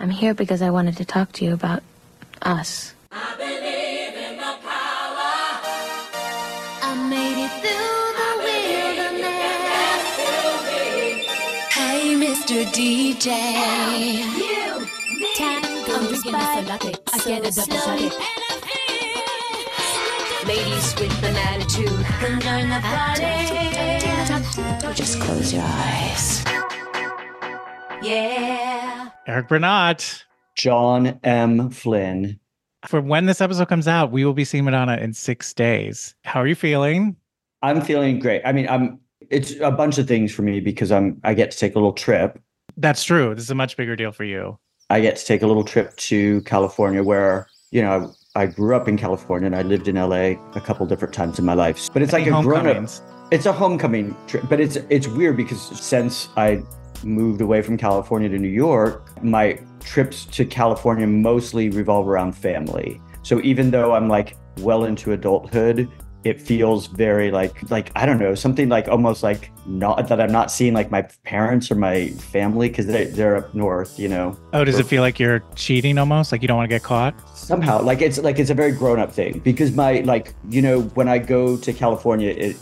I'm here because I wanted to talk to you about us. I believe in the power. I made it through the wilderness. Hey, Mr. DJ. Time goes by so slowly. Ladies with an attitude can join the party. Just close your eyes. Yeah. Eric Bernat. John M. Flynn. For when this episode comes out, we will be seeing Madonna in six days. How are you feeling? I'm feeling great. I mean, I'm it's a bunch of things for me because I'm I get to take a little trip. That's true. This is a much bigger deal for you. I get to take a little trip to California where, you know, I, I grew up in California and I lived in LA a couple different times in my life. But it's like a grown up it's a homecoming trip, but it's it's weird because since I moved away from California to New York, my trips to California mostly revolve around family. So even though I'm like well into adulthood, it feels very like like I don't know something like almost like not that I'm not seeing like my parents or my family because they they're up north, you know. Oh, does it feel like you're cheating almost? Like you don't want to get caught? somehow like it's like it's a very grown-up thing because my like you know when i go to california it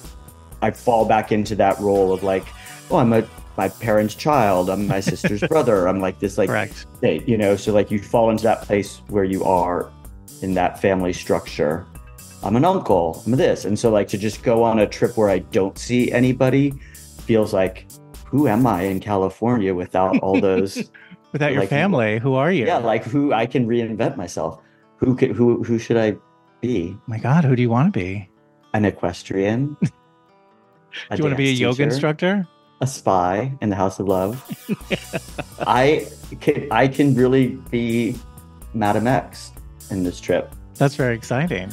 i fall back into that role of like oh i'm a my parents child i'm my sister's brother i'm like this like Correct. state you know so like you fall into that place where you are in that family structure i'm an uncle i'm this and so like to just go on a trip where i don't see anybody feels like who am i in california without all those Without your Like- family, who are you? yeah like who i can reinvent myself who could who who should i be my God, who do you want to be? an equestrian Do you want to be a dance yoga instructor? A spy in the house of love i can i can really be Madame X in this trip That's very exciting.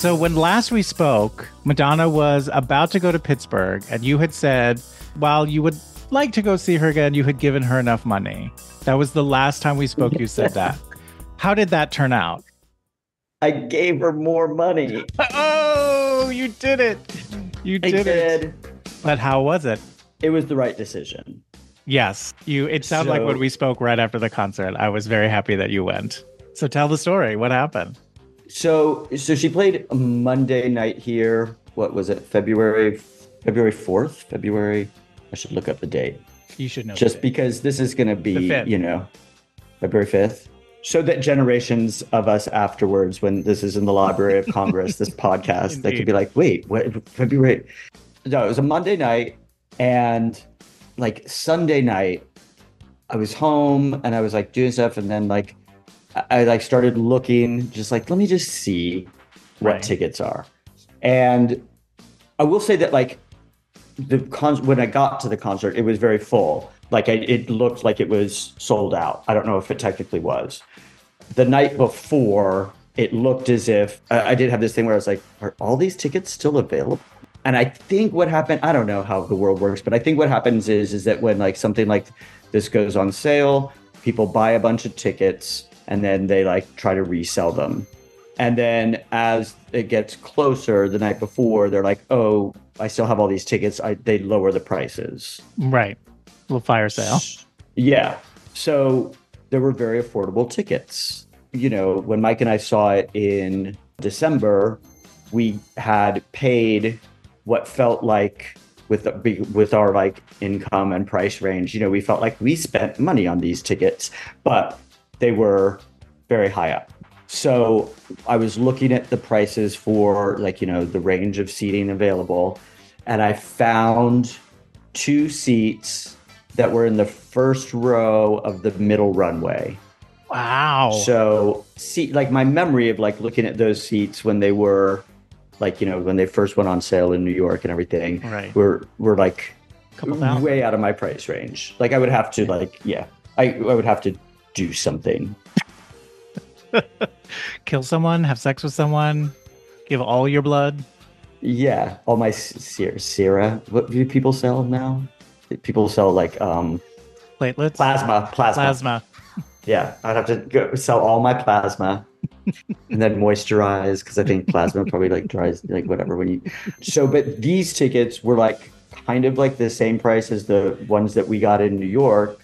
So when last we spoke, Madonna was about to go to Pittsburgh, and you had said, while you would like to go see her again, you had given her enough money. That was the last time we spoke. You said that. How did that turn out? i gave her more money Oh, you did it! You i did, it. But how was it? it was the right decision Yes, you. It sounded like when we spoke right after the concert. I was very happy that you went. So tell the story. What happened? So so she played a monday night here what was it february february 4th february i should look up the date You should know. just because this is going to be, you know, February 5th. So that generations of us afterwards, when this is in the Library of Congress, this podcast, they could be like, wait, what, February? No, it was a Monday night. And like Sunday night, I was home and I was like doing stuff. And then like, I, like started looking, just like, let me just see what Right. tickets are. And I will say that like the con- when I got to the concert, it was very full. Like I, it looked like it was sold out. I don't know if it technically was. The night before, it looked as if I, I did have this thing where I was like, "Are all these tickets still available?" And I think what happened, I don't know how the world works, but I think what happens is is that when like something like this goes on sale, people buy a bunch of tickets and then they like try to resell them. And then as it gets closer the night before, they're like, "Oh, I still have all these tickets." I, they lower the prices. right, little fire sale. Yeah. So there were very affordable tickets. You know, when Mike and I saw it in December, we had paid what felt like with with our like income and price range, you know, we felt like we spent money on these tickets, but they were very high up. So I was looking at the prices for like, you know, the range of seating available, and I found two seats that were in the first row of the middle runway. Wow. So, see, like my memory of like looking at those seats when they were, like you know, when they first went on sale in New York and everything, Right. were were like way out of my price range. Like I would have to like, yeah, I I would have to do something. Kill someone, have sex with someone, give all your blood. Yeah, all my Sierra. Sierra. What do people sell now? People sell like um Platelets? plasma, plasma. Plasma. Yeah, I'd have to go sell all my plasma and then moisturize because I think plasma probably like dries like whatever when you. So, but these tickets were like kind of like the same price as the ones that we got in New York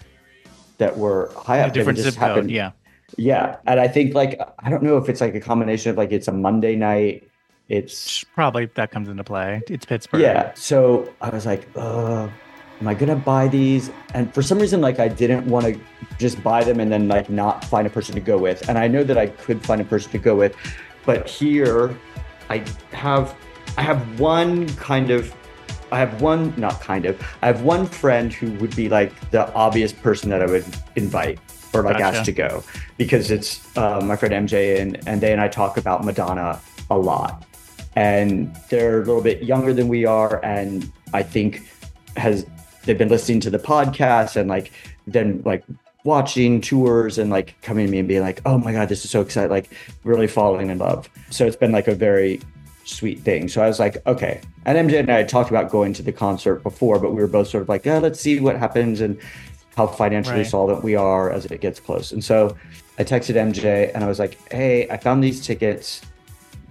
that were high up. They different zip code. happened- Yeah. Yeah, and I think like I don't know if it's like a combination of like it's a Monday night. It's Probably that comes into play. It's Pittsburgh. yeah. So I was like, uh, am I gonna buy these? And for some reason, like I didn't want to just buy them and then like not find a person to go with. And I know that I could find a person to go with, but here I have I have one kind of I have one not kind of I have one friend who would be like the obvious person that I would invite or like Gotcha. ask to go. Because it's uh, my friend MJ and and they and I talk about Madonna a lot. And they're a little bit younger than we are and i think has they've been listening to the podcast and like then like watching tours and like coming to me and being like oh my god this is so exciting like really falling in love. So it's been like a very sweet thing so i was like okay and mj and i had talked about going to the concert before but we were both sort of like yeah let's see what happens and how financially Right. solvent we are as it gets close and so i texted mj and i was like hey i found these tickets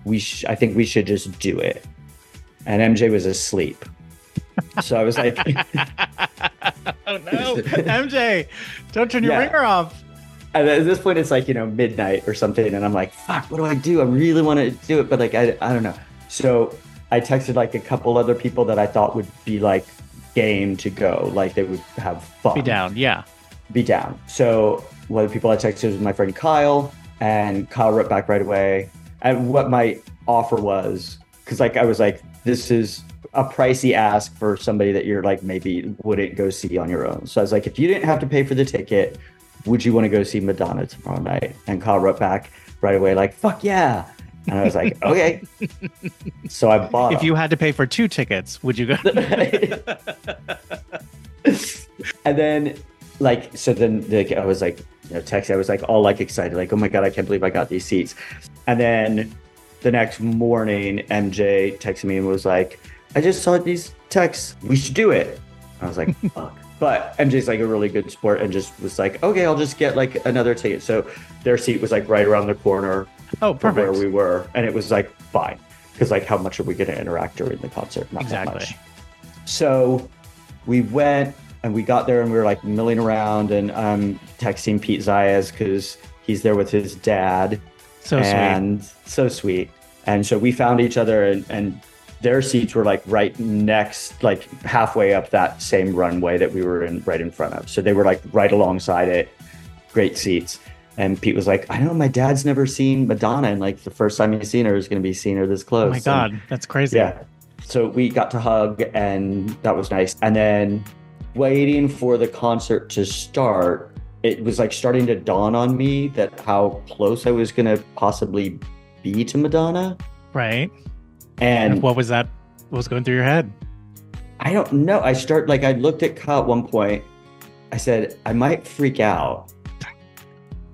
we sh- I think we should just do it. And MJ was asleep. So I was like, Oh no, MJ, don't turn your Yeah. ringer off. And at this point it's like, you know, midnight or something. And I'm like, fuck, what do I do? I really want to do it, but like, I, I don't know. So I texted like a couple other people that I thought would be like game to go. Like they would have fun. Be down. Yeah. be down. So one of the people I texted was my friend Kyle, and Kyle wrote back right away. And what my offer was, because like I was like, this is a pricey ask for somebody that you're like maybe wouldn't go see on your own. So I was like, if you didn't have to pay for the ticket, would you want to go see Madonna tomorrow night? And Kyle wrote back right away, like, fuck yeah. And I was like, okay. So I bought. If them. you had to pay for two tickets, would you go? and then like so then like I was like you know texting I was like all like excited like oh my god I can't believe I got these seats and then the next morning MJ texted me and was like I just saw these texts we should do it I was like fuck but MJ's like a really good sport and just was like okay I'll just get like another ticket so their seat was like right around the corner Oh, from where we were. And it was like fine. Because like how much are we going to interact during the concert? Not that much. So we went and we got there and we were like milling around and um texting Pete Zayas because he's there with his dad. So sweet. and so sweet. And so we found each other and, and their seats were like right next like halfway up that same runway that we were in right in front of so they were like right alongside it great seats and Pete was like I know my dad's never seen Madonna and like the first time he's seen her is going to be seeing her this close Oh my And- god, that's crazy. yeah. So we got to hug and that was nice. And then waiting for the concert to start, it was like starting to dawn on me that how close I was going to possibly be to Madonna. Right. And what was that? What was going through your head? I don't know. I start like I looked at Kyle at one point. I said, I might freak out.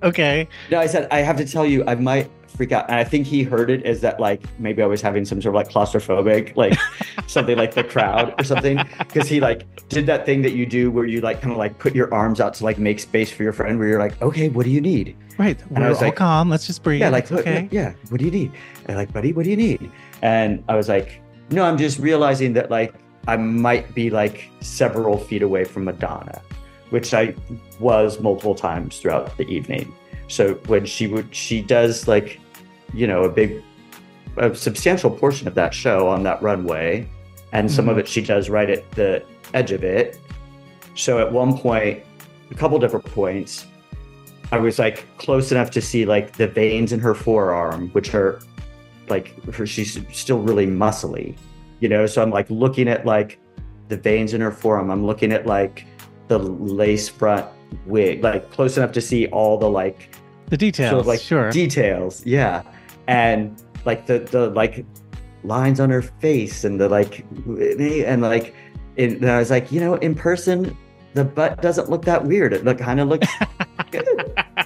Okay. No, I said, I have to tell you, I might freak out. And I think he heard it as that, like, maybe I was having some sort of like claustrophobic, like something like the crowd or something. Cause he like did that thing that you do where you like kind of like put your arms out to like make space for your friend, where you're like, okay, what do you need? Right. When I We're was all like- calm. Let's just breathe. Yeah, like, okay. yeah, what do you need? And like, buddy, what do you need? And I was like, no, I'm just realizing that like I might be like several feet away from Madonna, which I was multiple times throughout the evening. So when she would, she does like, you know, a big, a substantial portion of that show on that runway, and some of Mhm. it she does right at the edge of it. So at one point, a couple different points, I was like close enough to see like the veins in her forearm, which are like her, she's still really muscly, you know. So I'm like looking at like the veins in her forearm. I'm looking at like the lace front wig, like close enough to see all the like The details. sort of like sure. details, yeah, and like the the like lines on her face and the like and like and I was like, you know, in person. The butt doesn't look that weird. It kind of looks good.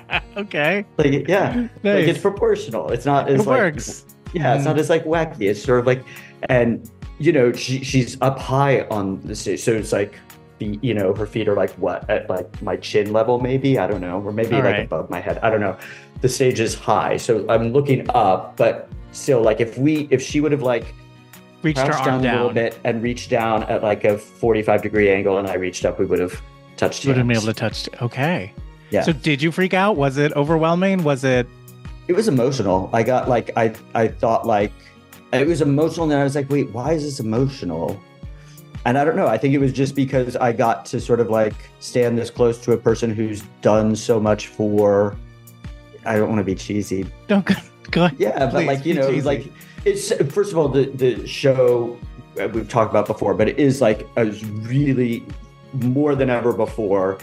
okay. Like yeah, like it's proportional. It's not as It like works. yeah, it's not mm. as like wacky. It's sort of like and you know she, she's up high on the stage, so it's like the you know her feet are like what at like my chin level maybe I don't know or maybe All like right. above my head I don't know. The stage is high, so I'm looking up, but still like if we if she would have like Reached her arm down, a little bit and reached down at like a 45 degree angle and I reached up, we would have touched Would have been able to touch. Okay. Yeah. So did you freak out? Was it overwhelming? Was it? it was emotional. I got like I I thought like it was emotional and I was like, wait, why is this emotional? And I don't know. I think it was just because I got to sort of like stand this close to a person who's done so much for I don't want to be cheesy. Don't go. go. Yeah, but like you know, cheesy. like it's first of all the the show uh, we've talked about before, but it is like a really more than ever before.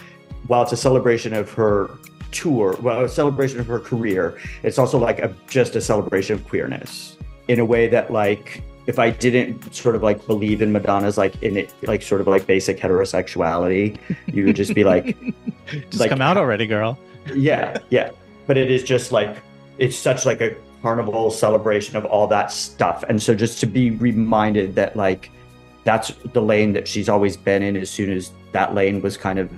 While it's a celebration of her tour, well, a celebration of her career, it's also like a just a celebration of queerness in a way that like if I didn't sort of like believe in Madonna's like in it like sort of like basic heterosexuality, you would just be like, Just like, come out already, girl. yeah, yeah. But it is just like it's such like a carnival celebration of all that stuff. And so just to be reminded that like that's the lane that she's always been in as soon as that lane was kind of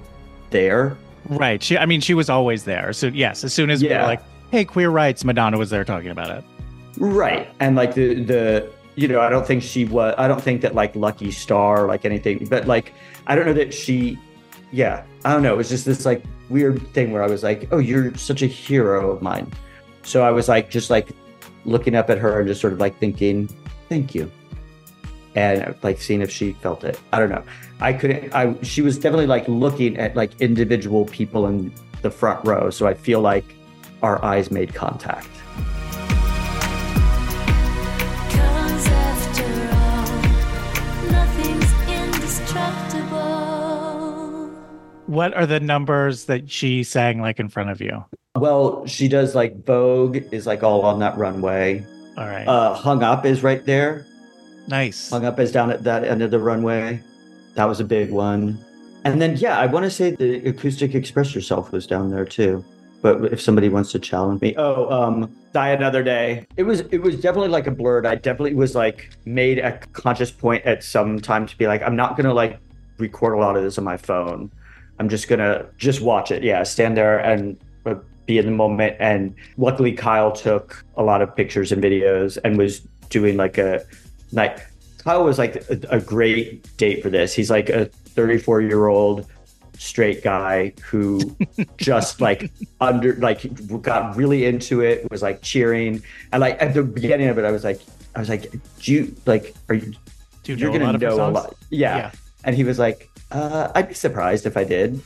there. Right. She. I mean, she was always there. So yes, as soon as we were like, "Hey, queer rights," Madonna was there talking about it. Right. And like the the you know, I don't think she was I don't think that like Lucky Star like anything, but like I don't know that she yeah, I don't know. It was just this like weird thing where I was like, "Oh, you're such a hero of mine." So I was like just like looking up at her and just sort of like thinking, "Thank you." And uh, like seeing if she felt it. I don't know. I couldn't I she was definitely like looking at like individual people in the front row, so I feel like our eyes made contact. What are the numbers that she sang like in front of you? Well, she does like Vogue is like all on that runway. All right. Uh, Hung Up is right there. nice. Hung Up is down at that end of the runway. That was a big one. And then yeah, I want to say the acoustic Express Yourself was down there too. But if somebody wants to challenge me, oh, um, Die Another Day. It was it was definitely like a blurred. I definitely was like made a conscious point at some time to be like, I'm not gonna like record a lot of this on my phone. I'm just gonna just watch it. Yeah, stand there and uh, be in the moment. And luckily, Kyle took a lot of pictures and videos and was doing like a like Kyle was like a, a great date for this. He's like a 34 year old straight guy who just like under like got really into it was like cheering and like at the beginning of it i was like i was like do you like are you you you're gonna lot of her know a lot yeah. Yeah. and he was like uh i'd be surprised if i did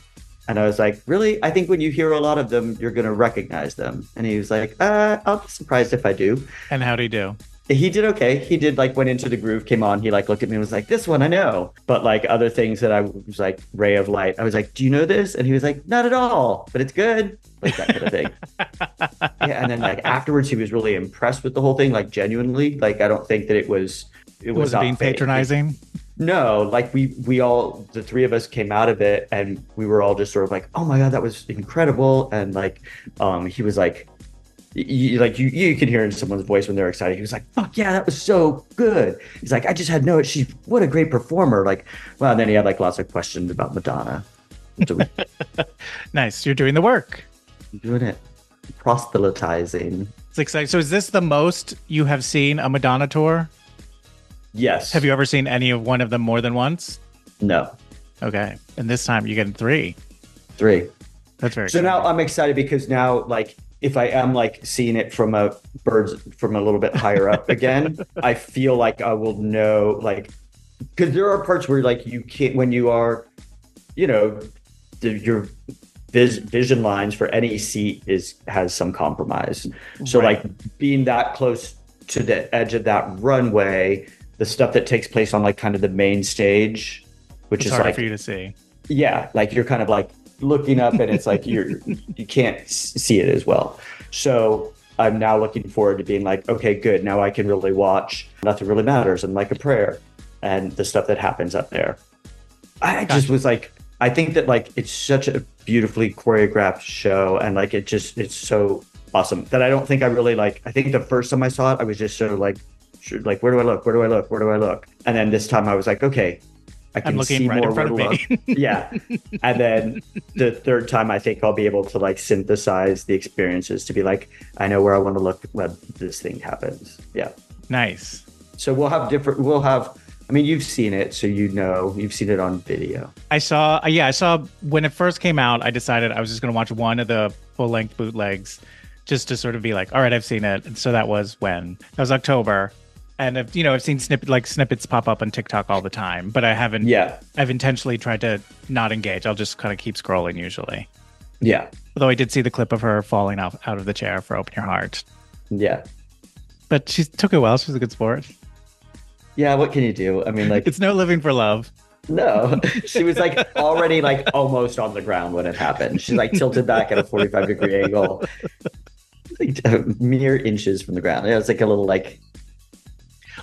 and i was like really i think when you hear a lot of them you're gonna recognize them and he was like uh i'll be surprised if i do And how'd he do? he did okay. He did like went into the groove, came on. He like looked at me and was like, "This one I know." But like other things that I was like, "Ray of Light." I was like, "Do you know this?" And he was like, "Not at all, but it's good." Like that kind of thing. yeah, and then like afterwards, he was really impressed with the whole thing. Like genuinely, like I don't think that it was. It was, Was it not being fake. patronizing? No, like we we all the three of us came out of it and we were all just sort of like, oh my god, that was incredible. And like, um, he was like, you, like you you can hear in someone's voice when they're excited. He was like, fuck yeah, that was so good. He's like, I just had no, She what a great performer. Like, well, and then he had like lots of questions about Madonna. So we Nice. You're doing the work. doing it, proselytizing. It's exciting. So is this the most you have seen a Madonna tour? Yes. Have you ever seen any of one of them more than once? No, Okay. And this time you're getting three. three. That's very So now I'm excited because now, like, if I am like seeing it from a birds from a little bit higher up again, I feel like I will know, like, because there are parts where like you can't when you are, you know, the, your vis, vision lines for any seat is has some compromise. So Right. like being that close to the edge of that runway, the stuff that takes place on like kind of the main stage, which it's is hard like for you to see. yeah like you're kind of like looking up and it's like you're you can't see it as well. So i'm now looking forward to being like okay good now i can really watch nothing really matters and like a prayer and the stuff that happens up there. I just was like i think that like it's such a beautifully choreographed show and like it just it's so awesome that i don't think i really like i think the first time i saw it i was just so like Sure, Like, where do I look? Where do I look? Where do I look? And then this time I was like, okay, I can see right more where of to look. yeah. And then the third time, I think I'll be able to like synthesize the experiences to be like, I know where I want to look when this thing happens. Yeah. Nice. So we'll have different. We'll have. I mean, you've seen it, so you know. You've seen it on video. I saw, yeah, I saw when it first came out. I decided I was just going to watch one of the full length bootlegs just to sort of be like, all right, I've seen it. And so that was when? That was October. And I've, you know, I've seen snippet like snippets pop up on TikTok all the time, but I haven't, Yeah. I've intentionally tried to not engage. I'll just kind of keep scrolling usually. Yeah. Although I did see the clip of her falling off out of the chair for Open Your Heart. Yeah. But she took it well. She was a good sport. Yeah. What can you do? I mean, like, It's no living for love. no. She was like already like almost on the ground when it happened. She's like tilted back at a forty-five degree angle, like mere inches from the ground. It was like a little like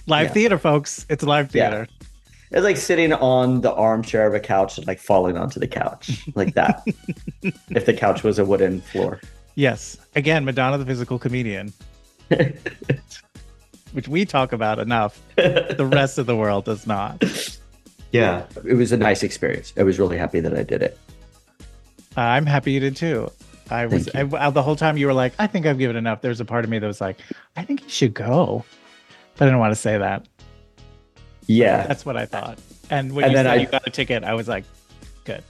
Live Yeah. theater, folks. It's live theater. Yeah. It's like sitting on the armchair of a couch and like falling onto the couch like that. if the couch was a wooden floor. Yes. Again, Madonna the physical comedian, which we talk about enough. The rest of the world does not. Yeah. It was a nice experience. I was really happy that I did it. I'm happy you did too. I was I, the whole time you were like, I think I've given enough. There's a part of me that was like, I think you should go, I didn't want to say that. Yeah. That's what I thought. And when And you then said I- you got a ticket, I was like, good.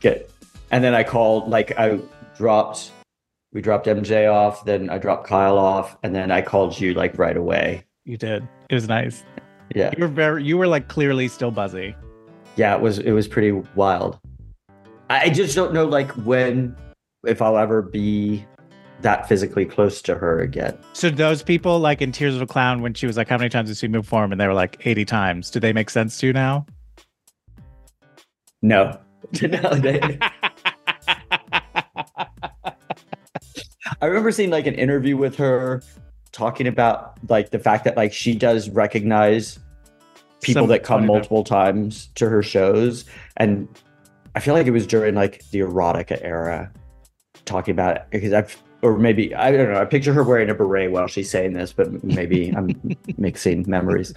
Good. And then I called, like, I dropped, we dropped MJ off, then I dropped Kyle off, and then I called you, like, right away. You did. It was nice. Yeah. You were very. You were like clearly still buzzy. Yeah. It was, it was pretty wild. I I just don't know, like, when, if I'll ever be that physically close to her again. So those people, like in Tears of a Clown, when she was like, "How many times you seen me perform?" and they were like, "80 times." Do they make sense to you now? No. no they, I remember seeing like an interview with her talking about like the fact that like she does recognize people Some- that come multiple times to her shows and I feel like it was during like the erotica era talking about it because I've or maybe I don't know I picture her wearing a beret while she's saying this but maybe I'm mixing memories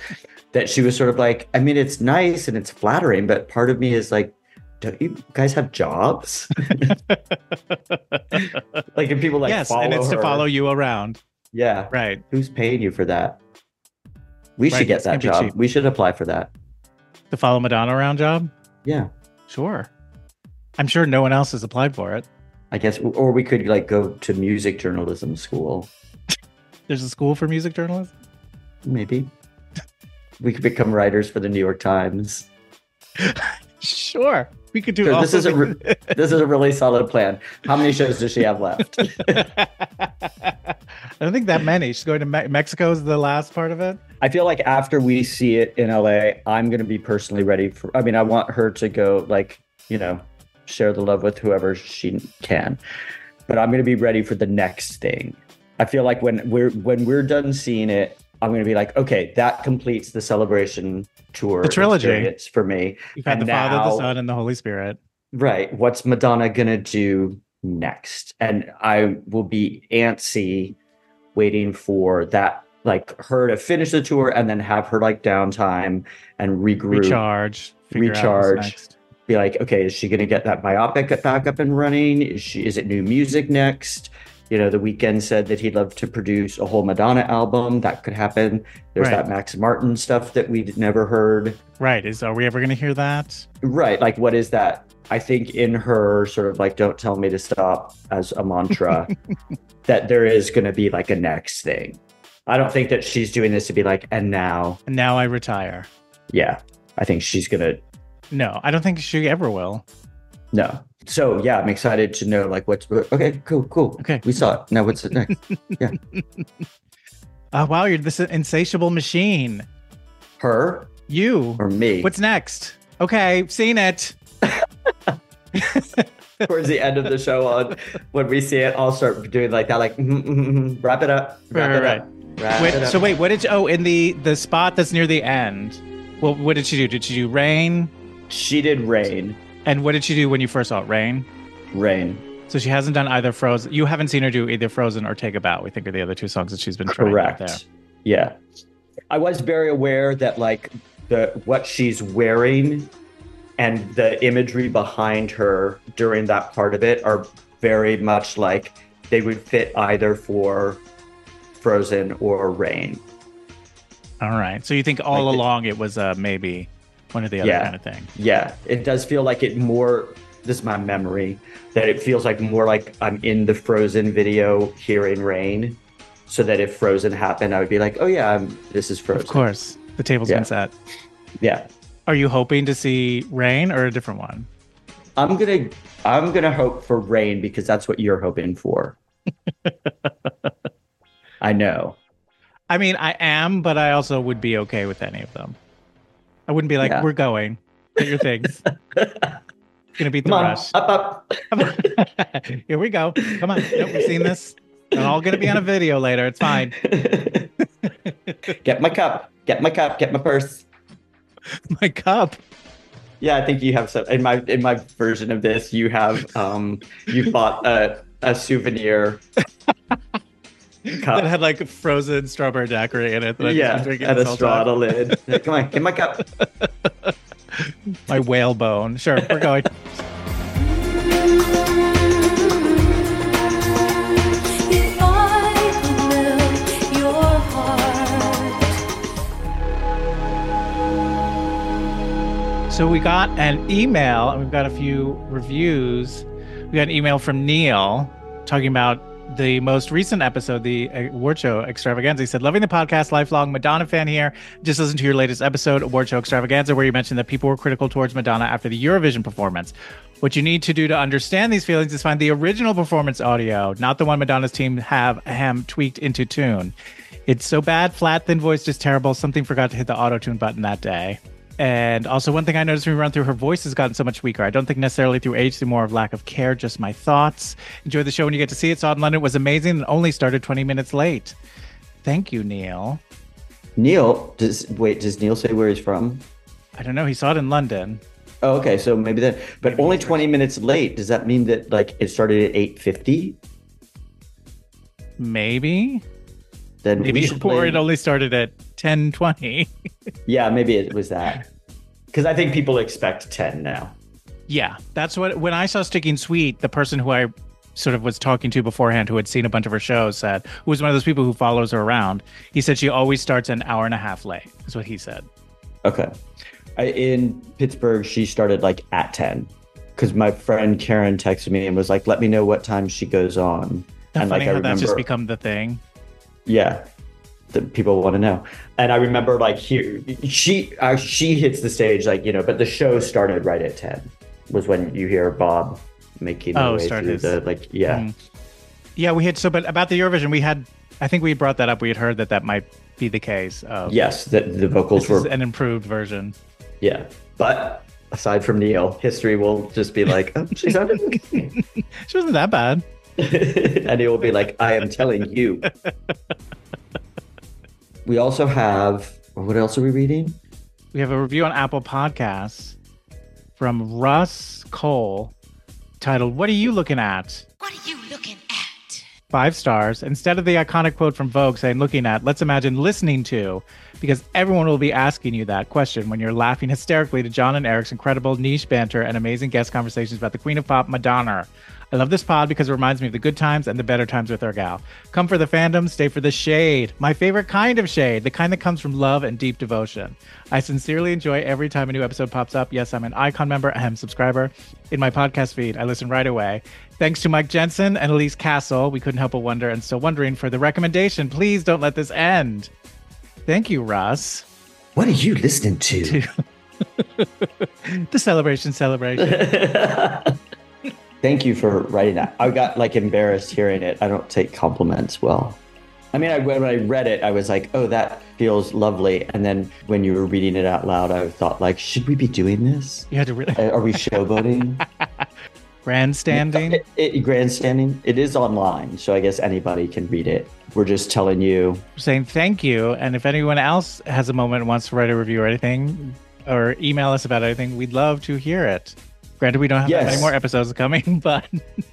that she was sort of like I mean it's nice and it's flattering but part of me is like don't you guys have jobs like if people like yes, and it's to follow you around. yeah Right. who's paying you for that we Right, should get that job we should apply for that The follow Madonna around job? yeah Sure. I'm sure no one else has applied for it. I guess, or we could like go to music journalism school. There's a school for music journalism. Maybe we could become writers for the New York Times. Sure. We could do So this is a re- this is a really solid plan. How many shows does she have left? I don't think that many. She's going to Me- Mexico is the last part of it. I feel like after we see it in LA, I'm going to be personally ready for. I mean, I want her to go like you know share the love with whoever she can, but I'm going to be ready for the next thing. I feel like when we're when we're done seeing it, I'm going to be like, okay, that completes the celebration tour The trilogy. for me. You've had And the Father, the Son, and the Holy Spirit. Right. What's Madonna gonna do next? And I will be antsy waiting for that like her to finish the tour and then have her like downtime and regroup. Recharge. figure out what's Recharge. Be like, okay, is she gonna get that biopic back up and running? Is she is it new music next? You know, the Weeknd said that he'd love to produce a whole Madonna album. That could happen. There's Right. that Max Martin stuff that we'd never heard. Right. Is are we ever going to hear that? Right. Like, what is that? I think in her sort of like, don't tell me to stop as a mantra, that there is going to be like a next thing. I don't think that she's doing this to be like, and now, And now I retire. yeah, I think she's going to, No, I don't think she ever will. no. So, yeah, I'm excited to know like what's, okay, cool, cool. Okay. We saw it. Now, what's it next? Yeah. Oh wow, you're this insatiable machine. her You. or me? What's next? Okay, seen it. Towards the end of the show on when we see it, I'll start doing like that, like, mm, mm, mm, wrap it up. Wrap Right, it right, up. Wrap Wait, it up. so wait, what did you? Oh, in the the spot that's near the end. Well, what did she do? Did she do rain? She did rain. And what did she do when you first saw it? Rain. Rain. So she hasn't done either Frozen. You haven't seen her do either Frozen or Take a Bow. We think are the other two songs that she's been trying out there. Correct. Yeah. I was very aware that like the what she's wearing and the imagery behind her during that part of it are very much like they would fit either for Frozen or Rain. All right. So you think all Like it- along it was uh, maybe one or the other Yeah. kind of thing. Yeah, it does feel like it more. This is my memory that it feels like more like I'm in the Frozen video here in Rain, so that if Frozen happened, I would be like, oh yeah, I'm, this is Frozen. Of course. The table's Yeah. been set. Yeah, Are you hoping to see Rain or a different one? I'm gonna I'm gonna hope for Rain because that's what you're hoping for. I know. I mean, I am, but I also would be okay with any of them. I wouldn't be like, Yeah. we're going. Get your things. Gonna beat the Come on, rush. up, up. Here we go. Come on. Nope, we've seen this. They're all gonna be on a video later. It's fine. get my cup. Get my cup. Get my purse. My cup. Yeah, I think you have some in my in my version of this. You have um you bought a a souvenir That had like frozen strawberry daiquiri in it. That I yeah, drinking and a whole straw time. lid. Come on, get my cup. My whalebone. Sure, we're going. If I could melt your heart. So we got an email, and we've got a few reviews. We got an email from Neil talking about the most recent episode, the uh, award show extravaganza. He said, "Loving the podcast, lifelong Madonna fan here. Just listened to your latest episode, award show extravaganza, where you mentioned that people were critical towards Madonna after the Eurovision performance. What you need to do to understand these feelings is find the original performance audio, not the one Madonna's team have ham tweaked into tune. It's so bad, flat, thin voice, just terrible. Something forgot to hit the auto tune button that day." And also, one thing I noticed when we run through her voice has gotten so much weaker. I don't think necessarily through age, through more of lack of care, just my thoughts. Enjoy the show when you get to see it. Saw it in London. It was amazing and only started 20 minutes late. Thank you, Neil. Neil, does wait? Does Neil say where he's from? I don't know. He saw it in London. Oh, okay, so maybe then, but only twenty minutes late. Does that mean that like it started at eight fifty? Maybe. Then Maybe. should Or it only started at 1020. Yeah, maybe it was that. Because I think people expect ten now. yeah. That's what, when I saw Sticky and Sweet, the person who I sort of was talking to beforehand, who had seen a bunch of her shows, said, who was one of those people who follows her around, he said she always starts an hour and a half late, is what he said. Okay. I, in Pittsburgh, she started like at 10 because my friend Karen texted me and was like, let me know what time she goes on. How and funny like, I how that's just become the thing. Yeah. That people want to know. And I remember like here, she, uh, she hits the stage like, you know, but the show started right at 10 was when you hear Bob making Oh, the way through the, like, yeah. Mm. Yeah, we had so, but about the Eurovision, we had, I think we brought that up. We had heard that that might be the case. Of, Yes. That the vocals were, an improved version. yeah. But aside from Neil, history will just be like, oh. She wasn't that bad. and it will be like, I am telling you. we also have, what else are we reading? We have a review on Apple Podcasts from Russ Cole titled, What Are You Looking At? What are you looking at? Five stars. Instead of the iconic quote from Vogue saying, looking at, let's imagine listening to, because everyone will be asking you that question when you're laughing hysterically to John and Eric's incredible niche banter and amazing guest conversations about the Queen of Pop, Madonna. I love this pod because it reminds me of the good times and the better times with our gal. Come for the fandom, stay for the shade. My favorite kind of shade, the kind that comes from love and deep devotion. I sincerely enjoy every time a new episode pops up. Yes, I'm an Icon member, ahem, subscriber. In my podcast feed, I listen right away. Thanks to Mike Jensen and Elise Castle. We couldn't help but wonder and still wondering for the recommendation. Please don't let this end. Thank you, Russ. What are you listening to? The celebration, celebration. Thank you for writing that. I got like embarrassed hearing it. I don't take compliments well. I mean, I, when I read it, I was like, oh, that feels lovely. And then when you were reading it out loud, I thought, like, should we be doing this? You had to really Uh, Are we showboating? grandstanding. it, it, grandstanding. It is online, so I guess anybody can read it. We're just telling you. saying thank you. And if anyone else has a moment and wants to write a review or anything, or email us about anything, we'd love to hear it. Granted, we don't have Yes. many more episodes coming, but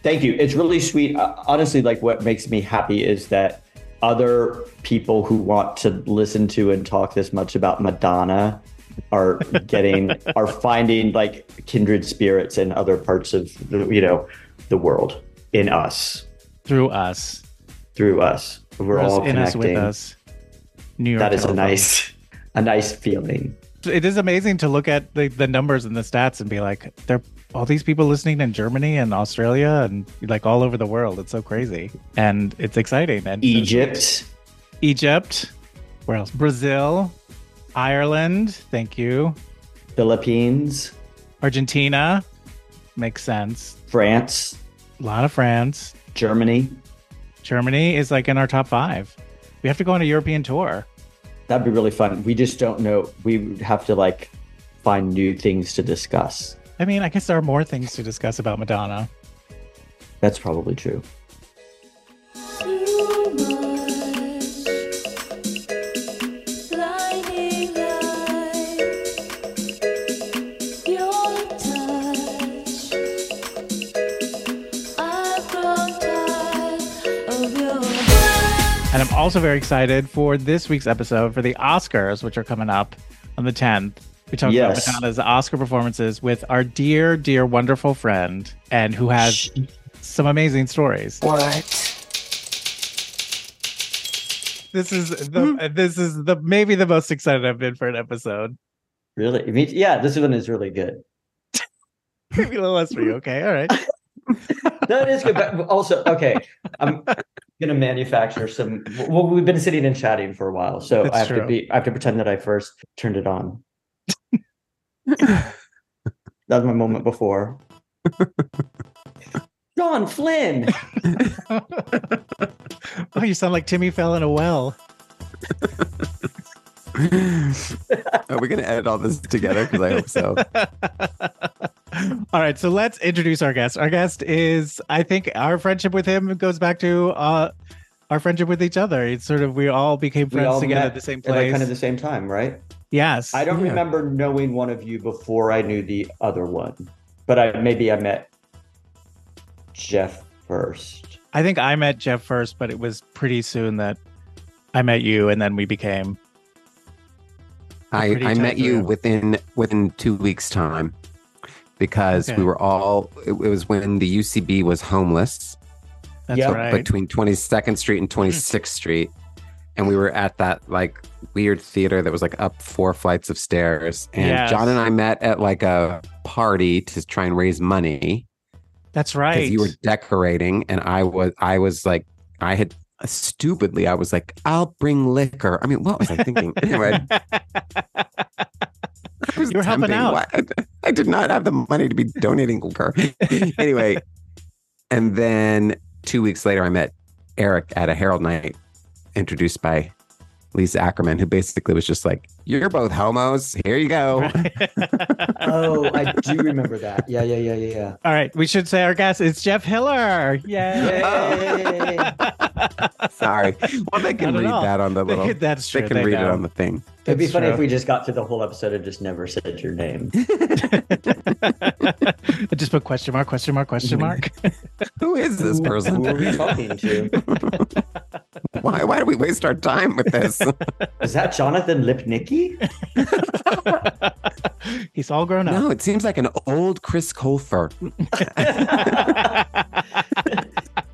Thank you. It's really sweet. Uh, honestly, like what makes me happy is that other people who want to listen to and talk this much about Madonna are getting are finding like kindred spirits in other parts of the you know the world in us Through us. through us. We're Us, all in us, connecting. with us. New York. That is a nice a nice feeling. It is amazing to look at the, the numbers and the stats and be like, there all these people listening in Germany and Australia and like all over the world. It's so crazy. And it's exciting. And Egypt. Egypt. Where else? Brazil. Ireland. Thank you. Philippines, Argentina. Makes sense. France, A lot of France. Germany. Germany is like in our top five. We have to go on a European tour. That'd be really fun. We just don't know. We would have to like find new things to discuss. I mean, I guess there are more things to discuss about Madonna. That's probably true. Too much blinding light, your touch. I've grown tired of your touch. And I'm also very excited for this week's episode for the Oscars, which are coming up on the 10th. We talk Yes. about Madonna's Oscar performances with our dear, dear, wonderful friend, and who has Sh- some amazing stories. What? This is the mm-hmm. uh, this is the maybe the most excited I've been for an episode. Really? I mean, yeah, this one is really good. Maybe a little less for you. Okay, all right. that is good. But also, okay, I'm gonna manufacture some. Well, we've been sitting and chatting for a while, so That's I have true. to be. I have to pretend that I first turned it on. That was my moment before. John Flynn. oh, you sound like Timmy fell in a well. Are we going to edit all this together? Because I hope so. All right, so let's introduce our guest. Our guest is, I think, our friendship with him goes back to uh, our friendship with each other. It's sort of we all became We friends all together met at the same at, like kind of the same time, right? Yes, I don't Yeah. remember knowing one of you before I knew the other one, but I maybe I met Jeff first. I think I met Jeff first, but it was pretty soon that I met you, and then we became. I, I met you group. within within two weeks' time because Okay. we were all. It, it was when the UCB was homeless That's Yep. right. between 22nd Street and hmm. 26th Street, and we were at that like weird theater that was like up four flights of stairs. And Yes. John and I met at like a party to try and raise money That's because right. you were decorating, and I was I was like I had. Uh, stupidly, I was like, "I'll bring liquor." I mean, what was I thinking? anyway, It was You were helping out. Why- I did not have the money to be donating liquor. anyway, and then two weeks later, I met Eric at a Herald night, introduced by Lisa Ackerman, who basically was just like, "You're both homos. Here you go." Oh, I do remember that. Yeah, yeah, yeah, yeah, All right, we should say our guest is Jeff Hiller. Yay! yeah. Yay. Sorry. Well, they can read all. that on the little. That's true. They can read it on the thing. It'd be That's funny if we just got through the whole episode and just never said your name. Just put question mark, question mark, question mark. Who is this person? Who are we talking to? Why? Why do we waste our time with this? Is that Jonathan Lipnicki? He's all grown up. no, it seems like an old Chris Colfer.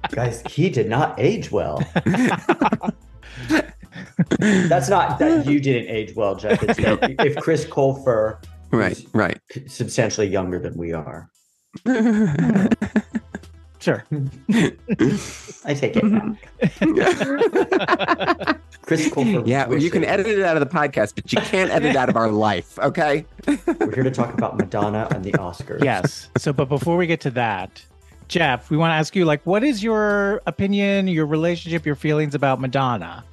Guys, he did not age well. That's not that you didn't age well, Jeff. It's that if Chris Colfer Right, right. substantially younger than we are. Sure. I take it back. Chris Colfer. yeah, well, you can edit it out of the podcast, but you can't edit it out of our life. Okay. We're here to talk about Madonna and the Oscars. Yes. So, but before we get to that, Jeff, we want to ask you, like, what is your opinion, your relationship, your feelings about Madonna?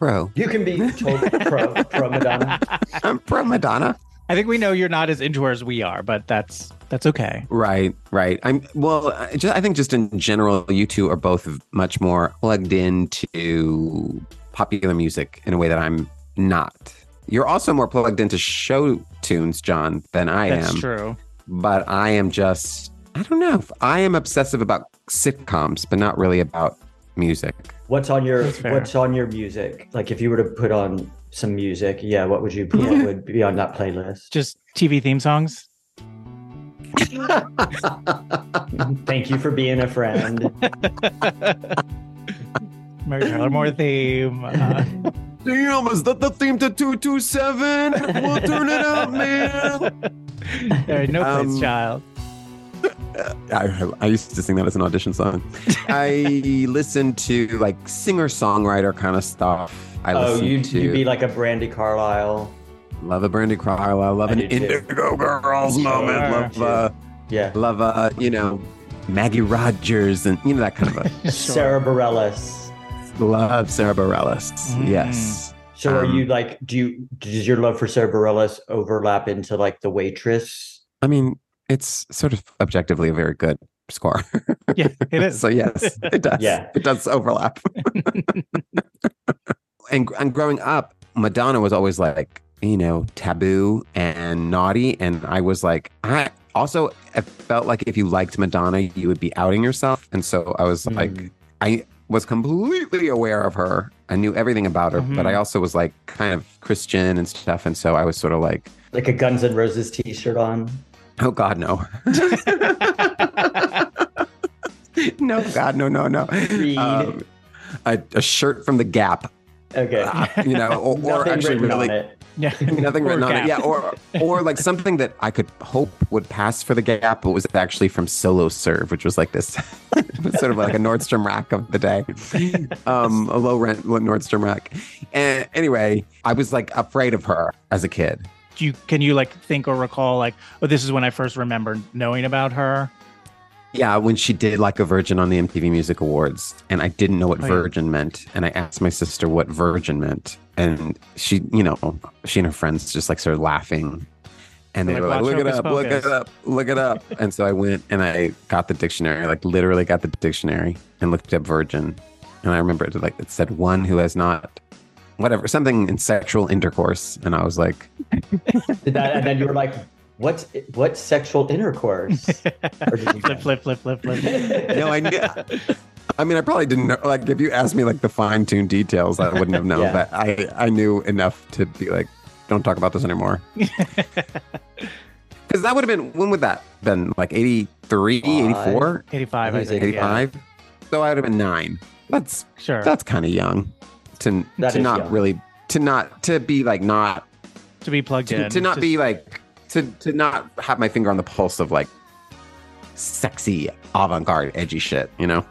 Pro. You can be told pro, pro Madonna. I'm pro Madonna. I think we know you're not as into her as we are, but that's that's okay. Right, right. I'm well. I just, I think just in general, you two are both much more plugged into popular music in a way that I'm not. You're also more plugged into show tunes, John, than I That's am. true. But I am just. I don't know. I am obsessive about sitcoms, but not really about music. What's on your What's on your music? Like, if you were to put on some music, yeah, what would you put? what would be on that playlist? Just TV theme songs. Thank you for being a friend. Mary Tyler Moore theme. Uh, Damn, is that the theme to 227? We'll turn it up, man. there, no place, Um, child. I, I used to sing that as an audition song. I listen to like singer songwriter kind of stuff. I oh, listen you'd, to you'd be like a Brandi Carlile. Love a Brandi Carlile, love I an too. Indigo Girls moment, Sure. love uh, Yeah. love uh, you know Maggie Rogers and you know that kind of a Sara Bareilles. love Sara Bareilles. Mm. Yes. So are Um, you like, do you, does your love for Sara Bareilles overlap into like The Waitress? I mean, it's sort of objectively a very good score. Yeah, it is. so yes, it does. Yeah. it does overlap. and and growing up, Madonna was always like you know taboo and naughty, and I was like I also I felt like if you liked Madonna, you would be outing yourself, and so I was like Mm. I was completely aware of her. I knew everything about her, but Mhm. I also was like kind of Christian and stuff, and so I was sort of like. Like a Guns N' Roses t-shirt on? Oh God, no. no, God, no, no, no. Um, a, a shirt from the Gap, Okay. uh, you know, or, or actually really. Yeah, nothing Or written on it. Yeah, or or like something that I could hope would pass for the Gap, but was actually from Solo Serve, which was like this, was sort of like a Nordstrom rack of the day, um, a low rent Nordstrom rack. And anyway, I was like afraid of her as a kid. Do you can you like think or recall like, oh, this is when I first remember knowing about her? Yeah, when she did like a virgin on the MTV Music Awards, and I didn't know what Oh, yeah. virgin meant, and I asked my sister what virgin meant, and she, you know, she and her friends just like started laughing, and they Like, were like, "Look it Hocus up, look it up, look it up," and so I went and I got the dictionary, like literally got the dictionary and looked up virgin, and I remember it like it said one who has not, whatever, something in sexual intercourse, and I was like, Did that, and then you were like, "What's what's sexual intercourse?" Or did you Flip, flip, flip, flip, flip. No, I knew. I mean, I probably didn't know. Like, if you asked me like the fine tuned details, I wouldn't have known. Yeah. But I, I knew enough to be like, don't talk about this anymore. Because that would have been when would that been like 83, Five. 84, 85, I I think think. Yeah. So I would have been nine. That's Sure. that's kind of young to That to not young. really to not to be like not to be plugged to, in. to not Just- be like to to not have my finger on the pulse of like sexy avant garde edgy shit. You know.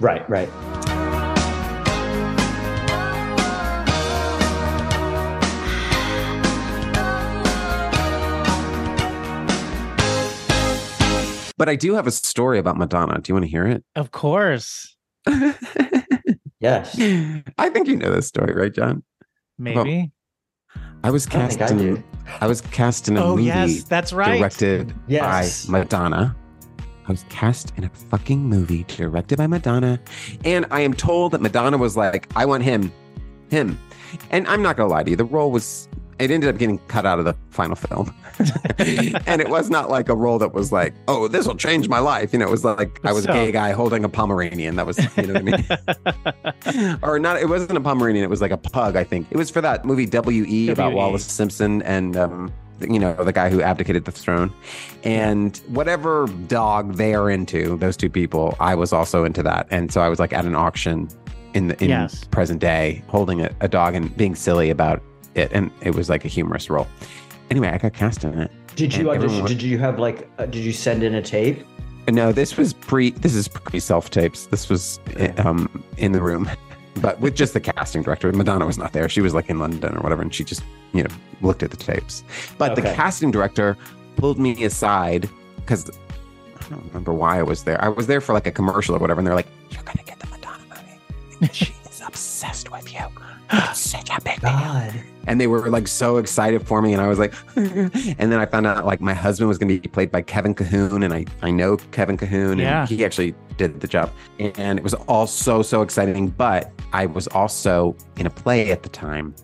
Right, right. But I do have a story about Madonna. Do you want to hear it? Of course. Yes. I think you know this story, right, John? Maybe. I was I don't cast think I in do. I was cast in a oh, movie yes, that's right. directed Yes. by Madonna. I was cast in a fucking movie directed by Madonna. And I am told that Madonna was like, I want him, him. And I'm not gonna lie to you, the role was it ended up getting cut out of the final film. and it was not like a role that was like, oh, this will change my life. You know, it was like I was So- a gay guy holding a Pomeranian. That was, you know what I mean? or not, it wasn't a Pomeranian, it was like a pug, I think. It was for that movie W.E. about W.E.. Wallis Simpson and, um, you know, the guy who abdicated the throne. And whatever dog they are into, those two people, I was also into that. And so I was like at an auction in the in Yes. present day, holding a, a dog and being silly about it. And it was like a humorous role. Anyway, I got cast in it. Did you audition? Did you have like? Uh, did you send in a tape? No, this was pre. This is pre self tapes. This was um in the room, but with just the casting director. Madonna was not there. She was like in London or whatever, and she just you know looked at the tapes. But the casting director pulled me aside because I don't remember why I was there. I was there for like a commercial or whatever, and they're like, "You're gonna get the Madonna movie. She is obsessed with you. It's such a big deal." And they were like so excited for me and i was like and then i found out like my husband was going to be played by kevin cahoon and i i know kevin cahoon Yeah. and he actually did the job and it was all so so exciting but i was also in a play at the time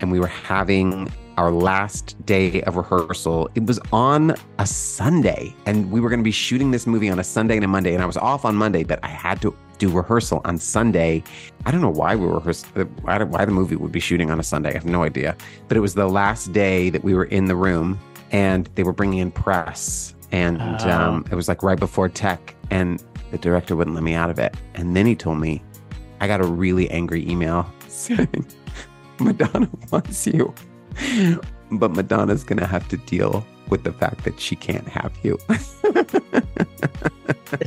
and we were having our last day of rehearsal. It was on a Sunday, and we were going to be shooting this movie on a Sunday and a Monday, and I was off on Monday, but I had to do rehearsal on Sunday. I don't know why we were why why the movie would be shooting on a Sunday. I have no idea. But it was the last day that we were in the room, and they were bringing in press, and Oh. um, it was like right before tech, and the director wouldn't let me out of it. And then he told me, I got a really angry email saying, Madonna wants you, but Madonna's going to have to deal with the fact that she can't have you. Is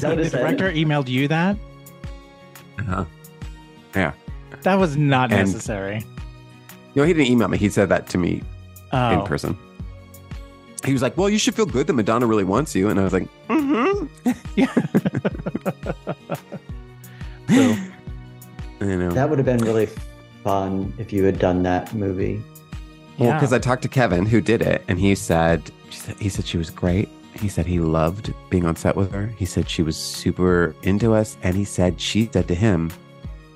that what the director emailed you that? Uh-huh. Yeah. That was not And- necessary. No, he didn't email me. He said that to me Oh, in person. He was like, Well, you should feel good that Madonna really wants you. And I was like, Mm Boo. hmm. You know. That would have been really fun if you had done that movie. Well, Yeah. because I talked to Kevin who did it, and he said, she he said she was great. He said he loved being on set with her. He said she was super into us, and he said she said to him,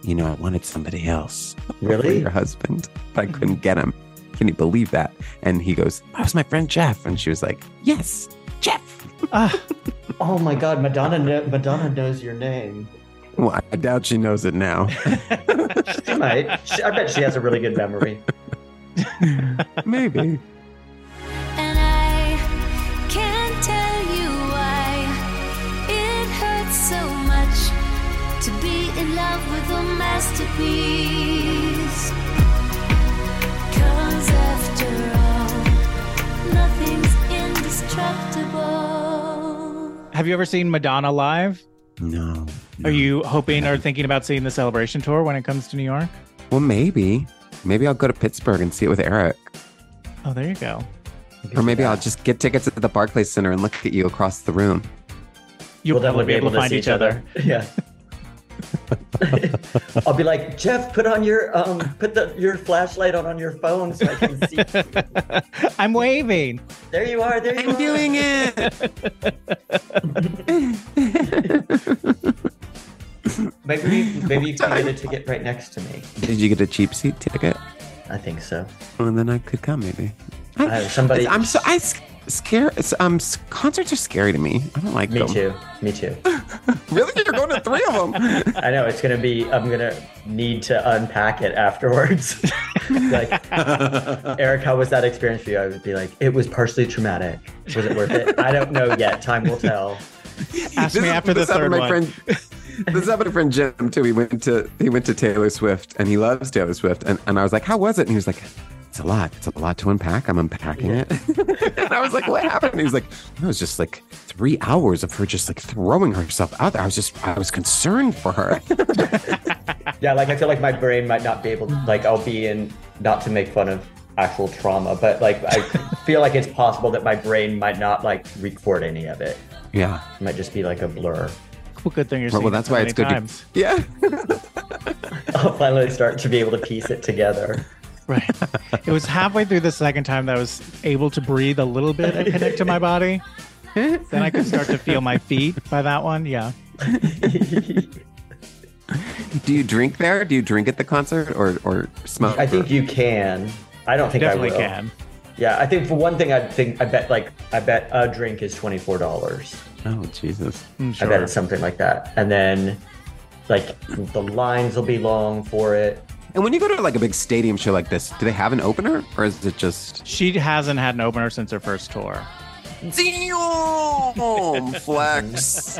"You know, I wanted somebody else, for Really? your husband, but I couldn't get him. Can you believe that?" And he goes, "That was my friend Jeff," and she was like, "Yes, Jeff." Ah, Oh my God, Madonna! Kno- Madonna knows your name. Well, I doubt she knows it now. She might. She, I bet she has a really good memory. Maybe. And I can't tell you why it hurts so much to be in love with a masterpiece. Cause after all, nothing's indestructible. have you ever seen Madonna live? No. Are you hoping or thinking about seeing the celebration tour when it comes to New York? Well, maybe. Maybe I'll go to Pittsburgh and see it with Eric. Oh, there you go. Or maybe I'll just get tickets at the Barclays Center and look at you across the room. You'll we'll definitely be able to find each other. Yeah. I'll be like, Jeff, put on your um, put the your flashlight on on your phone so I can see. I'm waving. There you are. There you are. I'm are. doing it. Maybe we- maybe you can get a ticket right next to me. Did you get a cheap seat ticket? I think so. Well, then I could come maybe. I, somebody. I'm so I scare. Um, concerts are scary to me. I don't like me them. too. Me too. Really, you're going to three of them? I know it's gonna be. I'm gonna need to unpack it afterwards. like, Eric, how was that experience for you? I would be like, it was partially traumatic. Was it worth it? I don't know yet. Time will tell. Ask me is- after the this third my one. Friend, this happened to my friend Jim too. He went to he went to Taylor Swift and he loves Taylor Swift. And, and I was like, How was it? And he was like, It's a lot. It's a lot to unpack. I'm unpacking it. and I was like, What happened? And he was like, It was just like three hours of her just like throwing herself out there. I was just I was concerned for her. Yeah, like I feel like my brain might not be able. to Like I'll be in. Not to make fun of actual trauma, but like I feel like it's possible that my brain might not like record any of it. yeah. It might just be like a blur. Well, good thing you're Well, well, that's so why it's good to- Yeah. I'll finally start to be able to piece it together. Right. it was halfway through the second time that I was able to breathe a little bit and connect to my body. then I could start to feel my feet by that one. Yeah. Do you drink there? Do you drink at the concert or or smoke? I think you can. I don't think Definitely I will. can. Yeah, I think for one thing, I think I bet like I bet a drink is twenty four dollars. Oh Jesus. Mm, I bet it's something like that, and then like the lines will be long for it. And when you go to like a big stadium show like this, do they have an opener or is it just She hasn't had an opener since her first tour. Damn flex?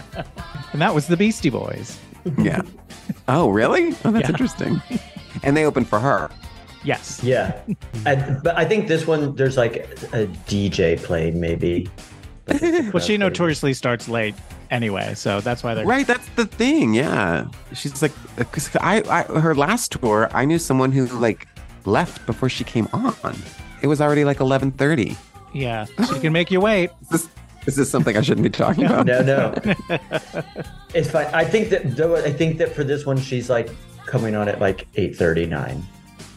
And that was the Beastie Boys. yeah. Oh, really? Oh, that's Yeah. interesting. And they opened for her. Yes. Yeah, and, but I think this one there's like a DJ played maybe. Well, she notoriously starts late anyway, so that's why they're Right, that's the thing. Yeah, she's like, uh, because I, I, her last tour, I knew someone who like left before she came on. It was already like eleven thirty. Yeah. She can make you wait. Is this, is this something I shouldn't be talking about? No, no, it's fine. I think that though I think that for this one she's like coming on at like eight thirty nine.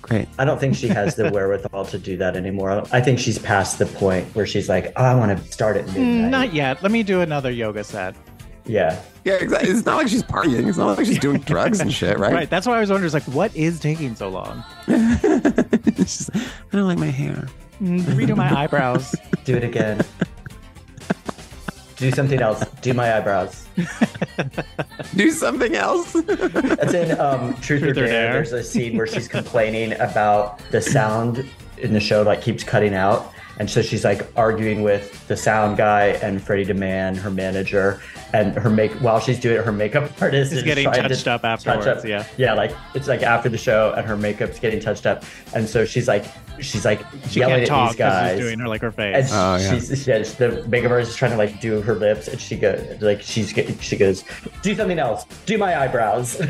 Great. I don't think she has the wherewithal to do that anymore. I think she's past the point where she's like, oh, I want to start at midnight. Mm, Not yet. Let me do another yoga set. Yeah. Yeah, exactly. It's not like she's partying. It's not like she's doing drugs and shit, right? Right. That's why I was wondering, like, what is taking so long? Just, I don't like my hair. Mm, Redo my eyebrows. Do it again. Do something else. Do my eyebrows. Do something else. That's in um, Truth, or, Truth or Dare. Dare. There's a scene where she's complaining about the sound in the show like keeps cutting out. And so she's like arguing with the sound guy and Freddie DeMann, her manager, and her make while she's doing it, her makeup artist Is is getting trying to touched up touch afterwards, yeah. yeah, like it's like after the show, and her makeup's getting touched up, and so she's like, she's like She yelling can't at talk these guys, she's doing her like her and face. Oh, yeah. she's yeah, the makeup artist is trying to like do her lips, and she goes like she's get- she goes, do something else, do my eyebrows.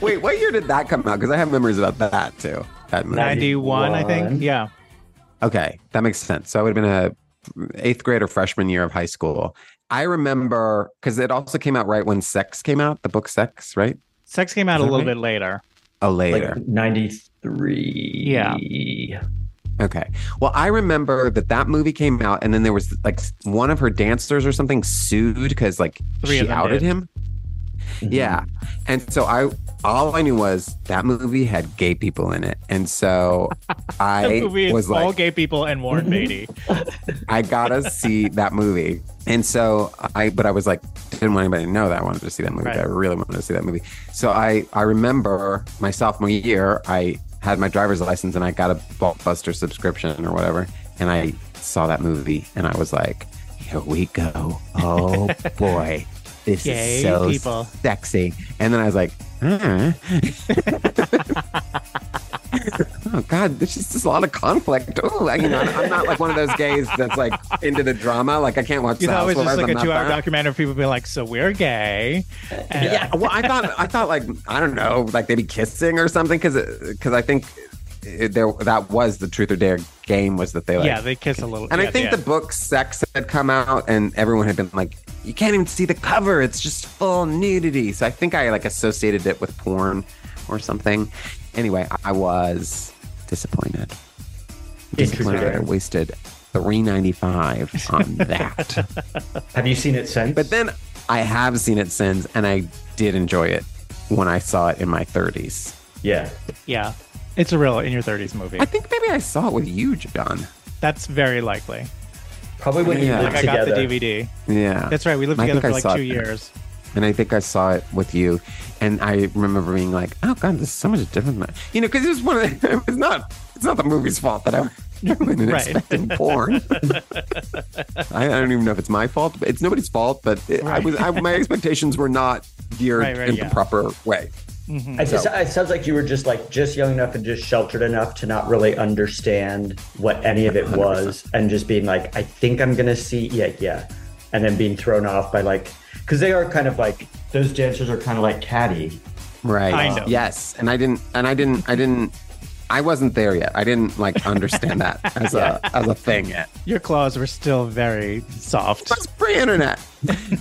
Wait, what year did that come out? Because I have memories about that too. That movie. 91, I think. Yeah. Okay, that makes sense. So I would have been a eighth grade or freshman year of high school. I remember because it also came out right when Sex came out, the book Sex, right? Sex came out a little right? bit later. Oh, later. like 93 Yeah. Okay. Well, I remember that that movie came out, and then there was like one of her dancers or something sued because like Three she outed did. him. Mm-hmm. Yeah, and so I all I knew was that movie had gay people in it, and so I was is all gay people and Warren Beatty. I gotta see that movie. And so I, but I was like, didn't want anybody to know that I wanted to see that movie. Right. I really wanted to see that movie. So I, I remember my sophomore year, I had my driver's license and I got a Blockbuster subscription or whatever. And I saw that movie and I was like, here we go. Oh boy. This Gay is so people. sexy. And then I was like, "Huh." oh God, there's just a lot of conflict. Oh, you know, I'm not like one of those gays that's like into the drama. Like I can't watch. You thought it was just like I'm a two hour documentary of people being like, so we're gay. And Yeah, well, I thought I thought like I don't know, like they'd be kissing or something because because uh, I think it, there that was the truth or dare game was that they like yeah, they kiss a little. and yeah, I think yeah. the book Sex had come out and everyone had been like, you can't even see the cover. It's just full nudity. So I think I like associated it with porn or something. Anyway, I was disappointed. Disappointed that I wasted three ninety five on that. Have you seen it since? but then I have seen it since and I did enjoy it when I saw it in my thirties. yeah, Yeah. It's a real in your 30s movie. I think maybe I saw it with you, John. That's very likely. Probably when you Yeah. lived Like I got the DVD. Yeah. That's right. We lived I together for I like two it years. and I think I saw it with you, and I remember being like, "Oh God, this is so much different." Than, you know, because it was one of the, it's not it's not the movie's fault that I went and Right. expecting porn. I, I don't even know if it's my fault. But it's nobody's fault, but it, I was I, my expectations were not geared Right, right, in yeah. the proper way. Mm-hmm. It, just- it sounds like you were just like just young enough and just sheltered enough to not really understand what any of it was, and just being like, I think I'm gonna see, yeah, yeah, and then being thrown off by like, because they are kind of like those dancers are kind of like catty. Right. Kind of. Yes, and I didn't, and I didn't, I didn't. I wasn't there yet. I didn't like understand that as a as a thing yet. Your claws were still very soft. That's pre-internet,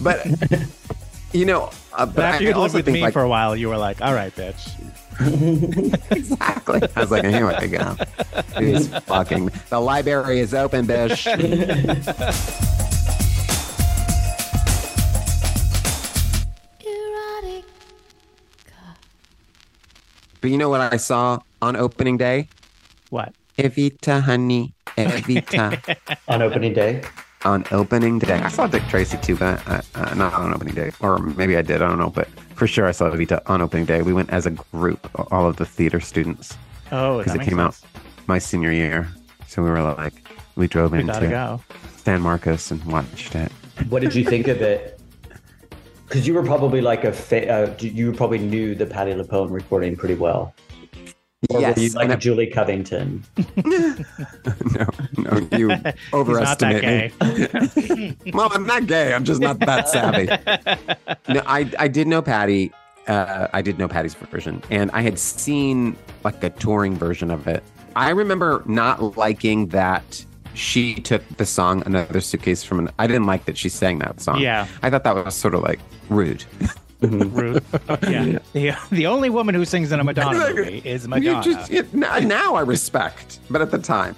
but you know. Uh, but But after I you lived with me like, for a while, you were like, all right, bitch. exactly. I was like, here we go. These fucking the library is open, bitch. But you know what I saw on opening day? What? Evita, honey, Evita. on opening day. On opening day, I saw Dick Tracy too, but uh, uh, not on opening day, or maybe I did. I don't know, but for sure I saw Evita on opening day. We went as a group, all of the theater students, Oh, because it makes came sense. out my senior year. So we were like, we drove We into go. San Marcos and watched it. What did you think of it? Because you were probably like a fa- uh, you probably knew the Patti LuPone recording pretty well. Or yes, were you like and Julie Covington? no, no, you He's not that overestimate gay. me. well, I'm not gay. I'm just not that savvy. no, I I did know Patti. Uh, I did know Patti's version, and I had seen like a touring version of it. I remember not liking that she took the song "Another Suitcase" from an. I didn't like that she sang that song. Yeah. I thought that was sort of like rude. Rude. yeah. The, the only woman who sings in a Madonna movie is You Madonna. just- it- now now I respect, but at the time.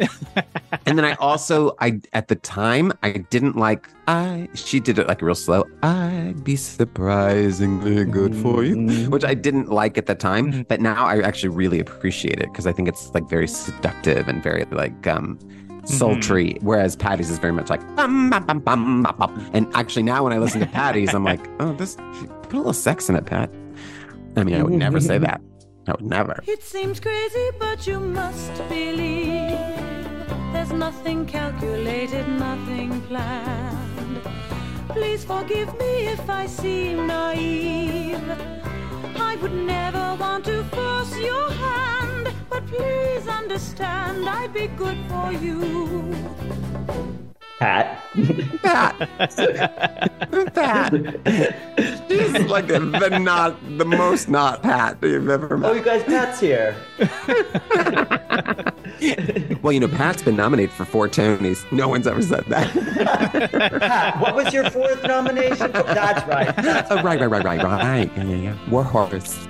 and then I also, I at the time, I didn't like. I she did it like real slow. I'd be surprisingly good for you, Mm-hmm. which I didn't like at the time, Mhm. but now I actually really appreciate it because I think it's like very seductive and very like um sultry. Mm-hmm. Whereas Patti's is very much like bum, bum, bum, bum, bum, bum. and actually now when I listen to Patti's, I'm like, oh, this put a little sex in it, Pat. I mean, I would never say that. I would never. It seems crazy, but you must believe there's nothing calculated, nothing planned. Please forgive me if I seem naive. I would never want to force your hand, but please understand I'd be good for you. Pat. Pat. Pat. She's like the, the not the most not Pat you've ever met. Oh, you guys, Pat's here. Well, you know, Pat's been nominated for four Tonys. No one's ever said that. Pat, what was your fourth nomination? That's right. That's oh, right, right, right, right, right. Yeah, yeah, yeah. Warhorse.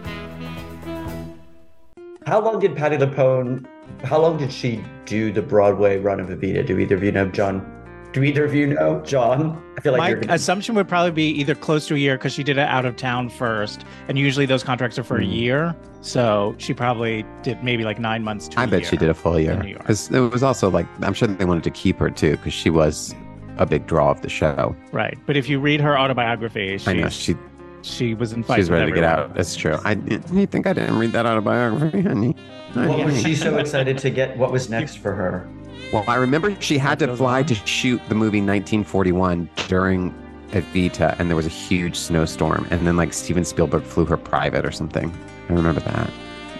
How long did Patti LuPone? How long did she do the Broadway run of Evita? Do either of you know, John? Do either of you know, John? I feel like My gonna, assumption would probably be either close to a year because she did it out of town first, and usually those contracts are for a Hmm. year. So she probably did maybe like nine months to. I a bet year. she did a full year. in New York. Because it was also like, I'm sure they wanted to keep her too, because she was a big draw of the show. Right, but if you read her autobiography, I know she's- she she was in fights. she's ready to get out. That's true. I you think I didn't read that autobiography, honey? I what was she so excited to get? What was next for her? Well, I remember she had to fly to shoot the movie 1941 during Evita, and there was a huge snowstorm, and then like Steven Spielberg flew her private or something. I remember that.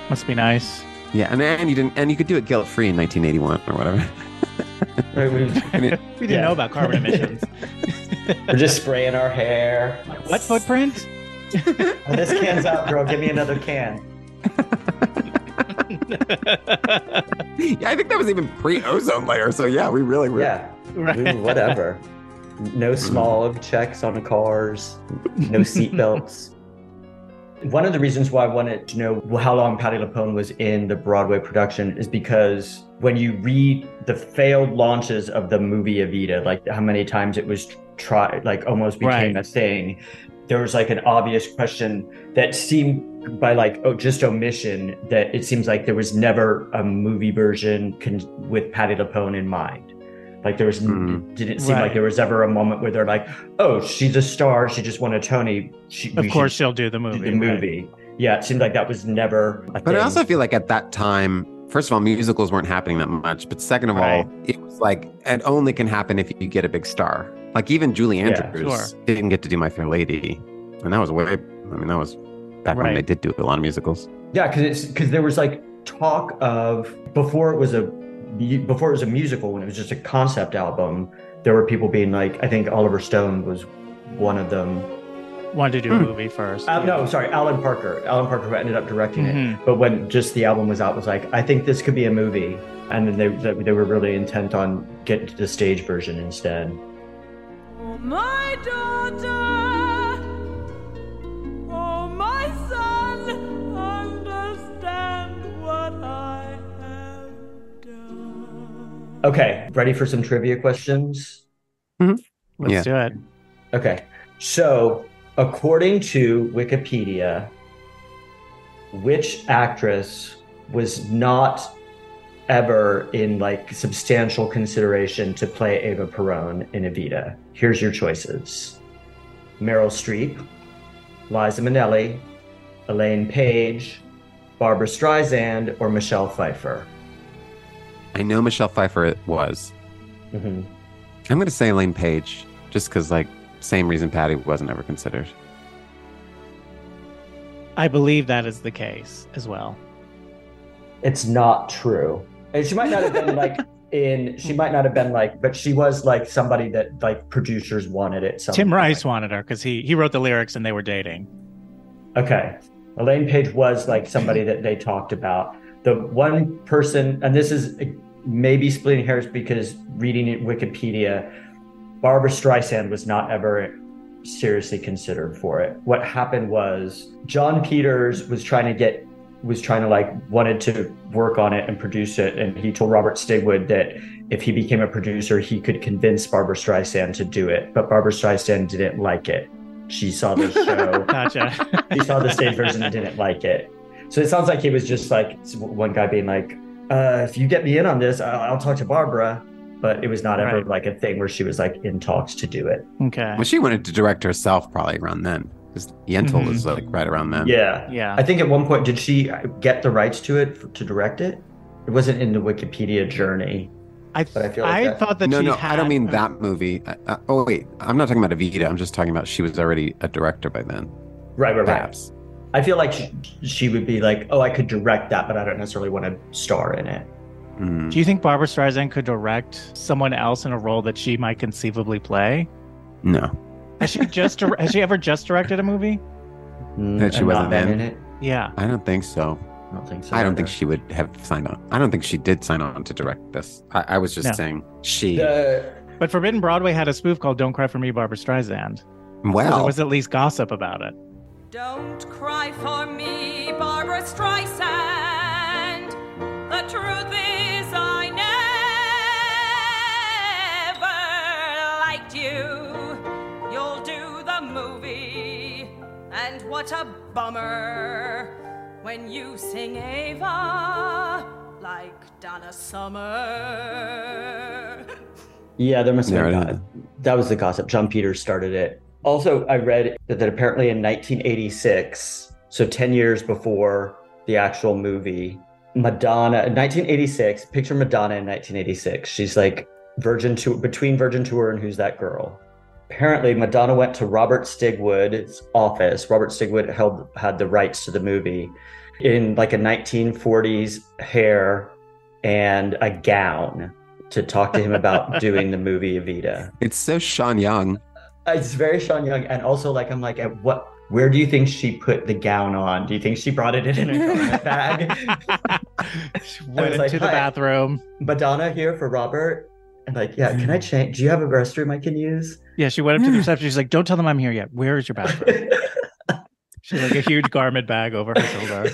Must be nice. Yeah, and and you didn't, and you could do it guilt free in 1981 or whatever. Right, we- We didn't Yeah. know about carbon emissions. We're just spraying our hair. what footprint? This can's out, girl. Give me another can. yeah, I think that was even pre-ozone layer. So yeah, we really were. Yeah, Right. we- whatever. No smog checks on the cars. No seatbelts. One of the reasons why I wanted to know how long Patti LuPone was in the Broadway production is because when you read the failed launches of the movie Evita, like how many times it was tried, like almost became Right. a thing, there was like an obvious question that seemed by like oh just omission that it seems like there was never a movie version con- with Patti LuPone in mind. Like there was Mhm. didn't seem Right. like there was ever a moment where they're like, oh, she's a star, she just won a Tony. She, Of course, she'll do the do movie. the right. movie. Yeah, it seemed like that was never. A But thing. I also feel like at that time, first of all, musicals weren't happening that much. But second of Right. all, it was like it only can happen if you get a big star. Like even Julie Yeah, Andrews didn't get to do My Fair Lady, and that was way. I mean, that was back when they did do a lot of musicals. Yeah, because it's because there was like talk of before it was a before it was a musical when it was just a concept album. There were people being like, I think Oliver Stone was one of them. Wanted to do a Hmm. movie first. Uh, no, sorry, Alan Parker. Alan Parker who ended up directing it. Mhm. But when just the album was out, was like, I think this could be a movie, and then they they, they were really intent on getting to the stage version instead. Oh, my daughter, Okay, ready for some trivia questions? Mm-hmm. Let's Yeah. do it. Okay. So, according to Wikipedia, which actress was not ever in like substantial consideration to play Eva Perón in Evita? Here's your choices Meryl Streep, Liza Minnelli, Elaine Paige, Barbra Streisand, or Michelle Pfeiffer. I know Michelle Pfeiffer it was. Mhm. I'm going to say Elaine Paige, just because like same reason Patti wasn't ever considered. I believe that is the case as well. It's not true. And she might not have been like in she might not have been like but she was like somebody that like producers wanted it some Tim point. Rice wanted her because he he wrote the lyrics and they were dating. Okay. Elaine Paige was like somebody that they talked about. The one person and this is uh, maybe splitting hairs because reading it Wikipedia Barbra Streisand was not ever seriously considered for it. What happened was Jon Peters was trying to get was trying to like wanted to work on it and produce it, and he told Robert Stigwood that if he became a producer, he could convince Barbra Streisand to do it. But Barbra Streisand didn't like it. She saw the show. Gotcha. he saw the stage version and didn't like it. So it sounds like he was just like one guy being like, uh, "If you get me in on this, I'll, I'll talk to Barbra." But it was not ever Right. like a thing where she was like in talks to do it. okay. Well, she wanted to direct herself probably around then. Because Yentl Mhm. was like right around then. Yeah. Yeah. I think at one point, did she get the rights to it f- to direct it? It wasn't in the Wikipedia journey. I, but I feel like I that- thought that no, she no, had I don't mean a- that movie. Uh, uh, oh wait, I'm not talking about Evita. I'm just talking about she was already a director by then. Right, right, right. Perhaps. I feel like she, she would be like, oh, I could direct that, but I don't necessarily want to star in it. Mm. Do you think Barbra Streisand could direct someone else in a role that she might conceivably play? No. Has she just has she ever just directed a movie? That she And wasn't not been in? it. Yeah. I don't think so. I don't think so. I don't think she would have signed on. I don't think she did sign on to direct this. I, I was just No. saying she. The, But Forbidden Broadway had a spoof called "Don't Cry for Me, Barbra Streisand." So there was at least gossip about it. Don't cry for me, Barbra Streisand. The truth is, I never liked you. You'll do the movie, and what a bummer when you sing Eva like Donna Summer. yeah, there must have been it that. is. That was the gossip. Jon Peters started it. Also, I read that, that apparently in 1986, so 10 years before the actual movie, Madonna, 1986, picture Madonna in 1986. She's like Virgin Tour, between Virgin Tour and Who's That Girl. Apparently, Madonna went to Robert Stigwood's office. Robert Stigwood held had the rights to the movie in like a 1940s hair and a gown to talk to him about doing the movie Evita. it's so Sean Young. Uh, it's very Sean Young, and also like I'm like, at what? Where do you think she put the gown on? Do you think she brought it in a garment bag? She Went was like, into the bathroom. Madonna here for Robert, and like, yeah, can I mm. change? Do you have a restroom I can use? Yeah, she went up to the mm. reception. She's like, "Don't tell them I'm here yet. Where is your bathroom?" She had like a huge garment bag over her shoulder.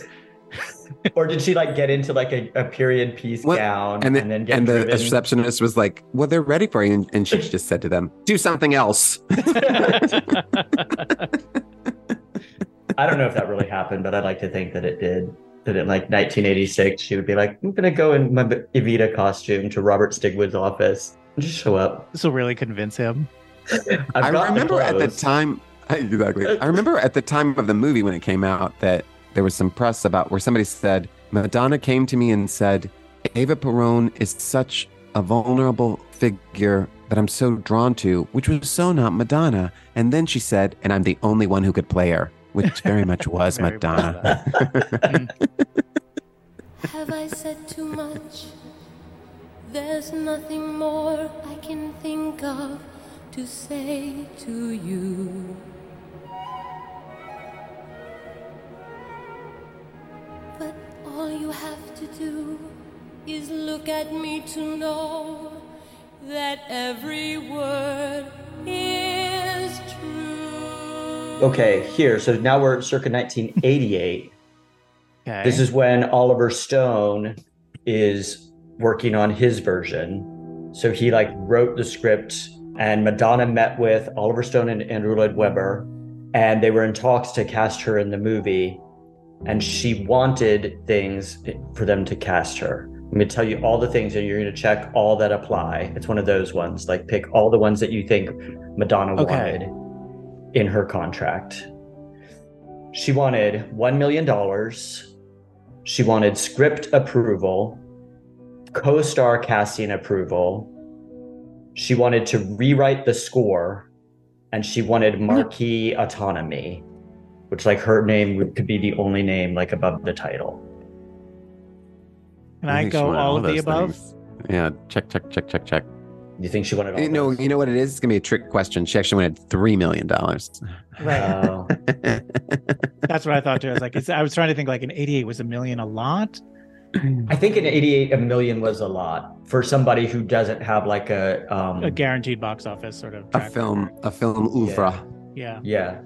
Or did she like get into like a, a period piece What? gown And, the, and then get and the receptionist was like, "Well, they're ready for you," and, and she just said to them, "Do something else." I don't know if that really happened, but I'd like to think that it did. That in like 1986, she would be like, "I'm gonna go in my Evita costume to Robert Stigwood's office and just show up." this will really convince him. I've I got the remember at the time exactly. I remember at the time of the movie when it came out that there was some press about where somebody said Madonna came to me and said Eva Perón is such a vulnerable figure that I'm so drawn to, which was so not Madonna. And then she said, and I'm the only one who could play her, which very much was Very much Madonna. Have I said too much? There's nothing more I can think of to say to you. All you have to do is look at me to know that every word is true. Okay, here. So now we're circa 1988. Okay. This is when Oliver Stone is working on his version. So he like wrote the script, and Madonna met with Oliver Stone and Andrew Lloyd Webber, and they were in talks to cast her in the movie. And she wanted things for them to cast her. I'm going to tell you all the things, and you're going to check all that apply. It's one of those ones. Like pick all the ones that you think Madonna Okay. wanted in her contract. She wanted $1 million. She wanted script approval, co star casting approval. She wanted to rewrite the score, and she wanted marquee autonomy, which, like, her name could be the only name, like, above the title. Can I think she go wanted all of the above? things. Yeah, check, check, check, check, check. You think she wanted all You know, those? you know what it is? It's gonna be a trick question. She actually wanted three million dollars. Right. Oh. That's what I thought too. I was like, it's, I was trying to think like in '88 was a million a lot. I think in 88, a million was a lot for somebody who doesn't have, like, a. Um, A guaranteed box office sort of. a film, record. a film oeuvre. Yeah. Yeah.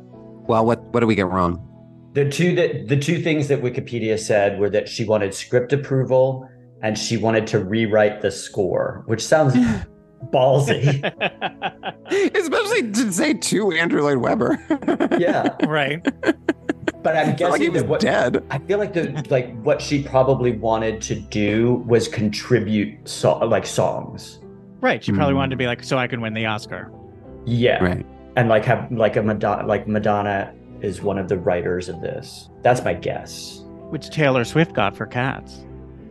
Well, what what do we get wrong? The two that the two things that Wikipedia said were that she wanted script approval and she wanted to rewrite the score, which sounds ballsy. Especially to say to Andrew Lloyd Webber. yeah, right. but I'm It's not like he guessing was that what dead. I feel like the like what she probably wanted to do was contribute so, like songs. Right. She probably Hmm. wanted to be like, so I can win the Oscar. Yeah, Right. And like have like a Madonna like Madonna is one of the writers of this. That's my guess. Which Taylor Swift got for Cats.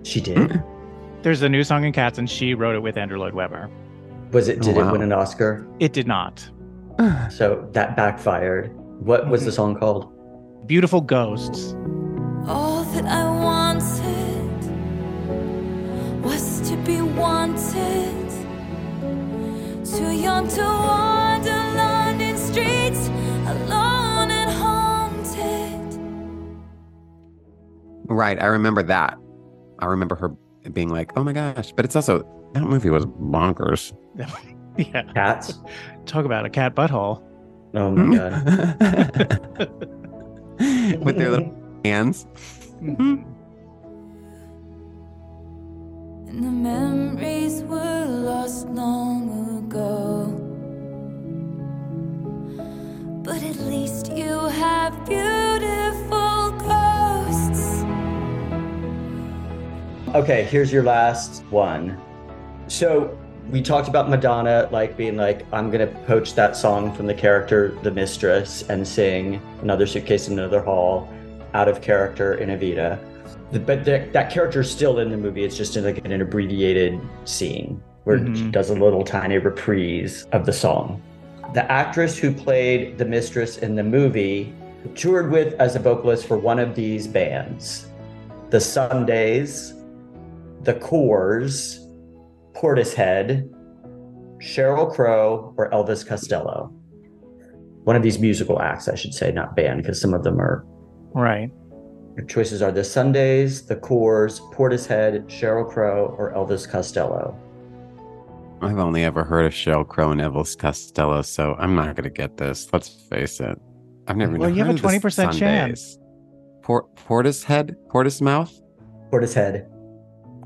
She did. Mm-hmm. There's a new song in Cats, and she wrote it with Andrew Lloyd Webber. Was it? Oh, Did wow. it win an Oscar? It did not. So that backfired. What was the song called? Beautiful Ghosts. All that I wanted was to be wanted. Too young to wander Right. I remember that. I remember her being like, oh my gosh. But it's also, that movie was bonkers. yeah. Cats. Talk about a cat butthole. Oh my god. With their little hands. Mm-hmm. And the memories were lost long ago. But at least you have beautiful ghosts. Okay, here's your last one. So we talked about Madonna like being like, I'm gonna poach that song from the character The Mistress and sing another suitcase in another hall out of character in Evita. The- But the, that character is still in the movie. It's just in like an abbreviated scene where she Mhm. does a little tiny reprise of the song. The actress who played the mistress in the movie toured with as a vocalist for one of these bands the Sundays, the Corrs, Portishead, Sheryl Crow, or Elvis Costello. One of these musical acts, I should say, not band, because some of them are. Right. Your choices are the Sundays, the Corrs, Portishead, Sheryl Crow, or Elvis Costello. I've only ever heard of Sheryl Crow and Elvis Costello, so I'm not going to get this. Let's face it. I've never Well, you have a 20% chance. Sundays. Port Portishead? Portismouth? Portishead.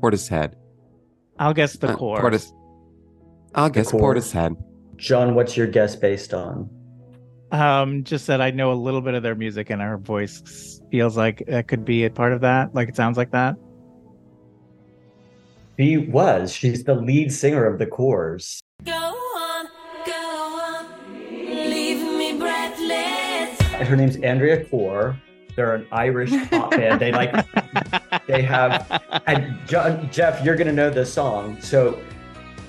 Portishead. I'll guess the Uh, core. Portis. I'll guess Corrs. Portishead. John, what's your guess based on? Um, just that I know a little bit of their music, and her voice feels like that could be a part of that. Like it sounds like that. She was. She's the lead singer of the Corrs. Go on, go on, leave me breathless. Her name's Andrea Corr. They're an Irish pop band. They like they have and John, Jeff, you're gonna know this song. So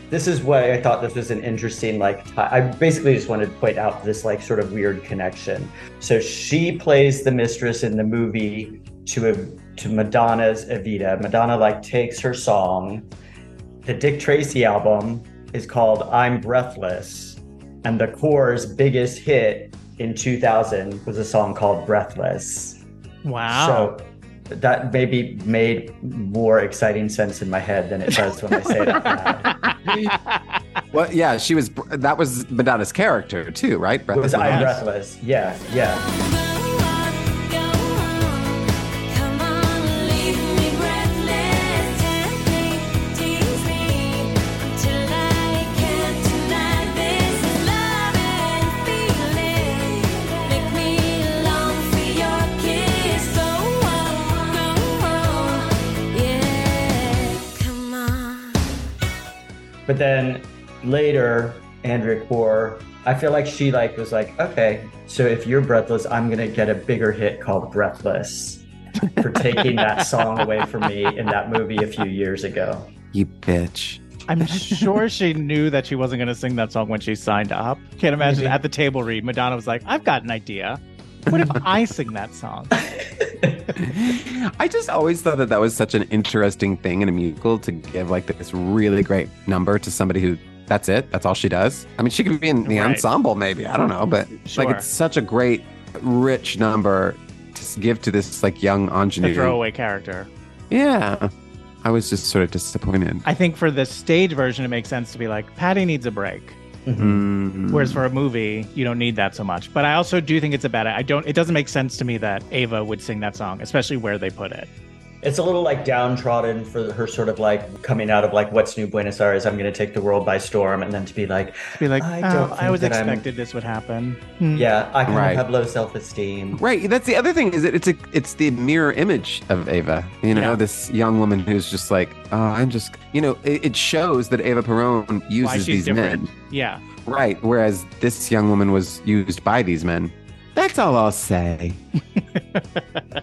this is why I thought this was an interesting like ti- I basically just wanted to point out this like sort of weird connection. So she plays the mistress in the movie to a, to Madonna's Evita. Madonna like takes her song. The Dick Tracy album is called I'm Breathless, and the Corrs' biggest hit in 2000 was a song called Breathless. Wow. So that maybe made more exciting sense in my head than it does when I say it out loud. Well, yeah, she was. That was Madonna's character too, right? It was I'm Yes. Breathless. Yeah, yeah. Later, Andrea Corr, I feel like she like was like, okay, so if you're breathless, I'm gonna get a bigger hit called Breathless for taking that song away from me in that movie a few years ago. You bitch. I'm sure she knew that she wasn't going to sing that song when she signed up. Can't imagine Maybe. at the table read, Madonna was like, I've got an idea. What if I sing that song? I just always thought that that was such an interesting thing in a musical to give like this really great number to somebody who that's it. That's all she does. I mean, she could be in the Right. ensemble, maybe. I don't know, but Sure. like it's such a great, rich number to give to this like young The ingenue. throwaway character. Yeah, I was just sort of disappointed. I think for the stage version, it makes sense to be like, Patti needs a break. Mm. Whereas for a movie, you don't need that so much. But I also do think it's a bad. I don't. It doesn't make sense to me that Eva would sing that song, especially where they put it. It's a little like downtrodden for her sort of like coming out of like what's new Buenos Aires. I'm going to take the world by storm, and then to be like, To be like, I oh, don't I think always that I'm- expected this would happen. Hmm. yeah, I kind Right. of have low self esteem. Right. That's the other thing is that it's a it's the mirror image of Eva. You know, Yeah. this young woman who's just like, oh, I'm just, you know, it, it shows that Eva Perón uses these different? men. Yeah. Right. Whereas this young woman was used by these men. That's all I'll say.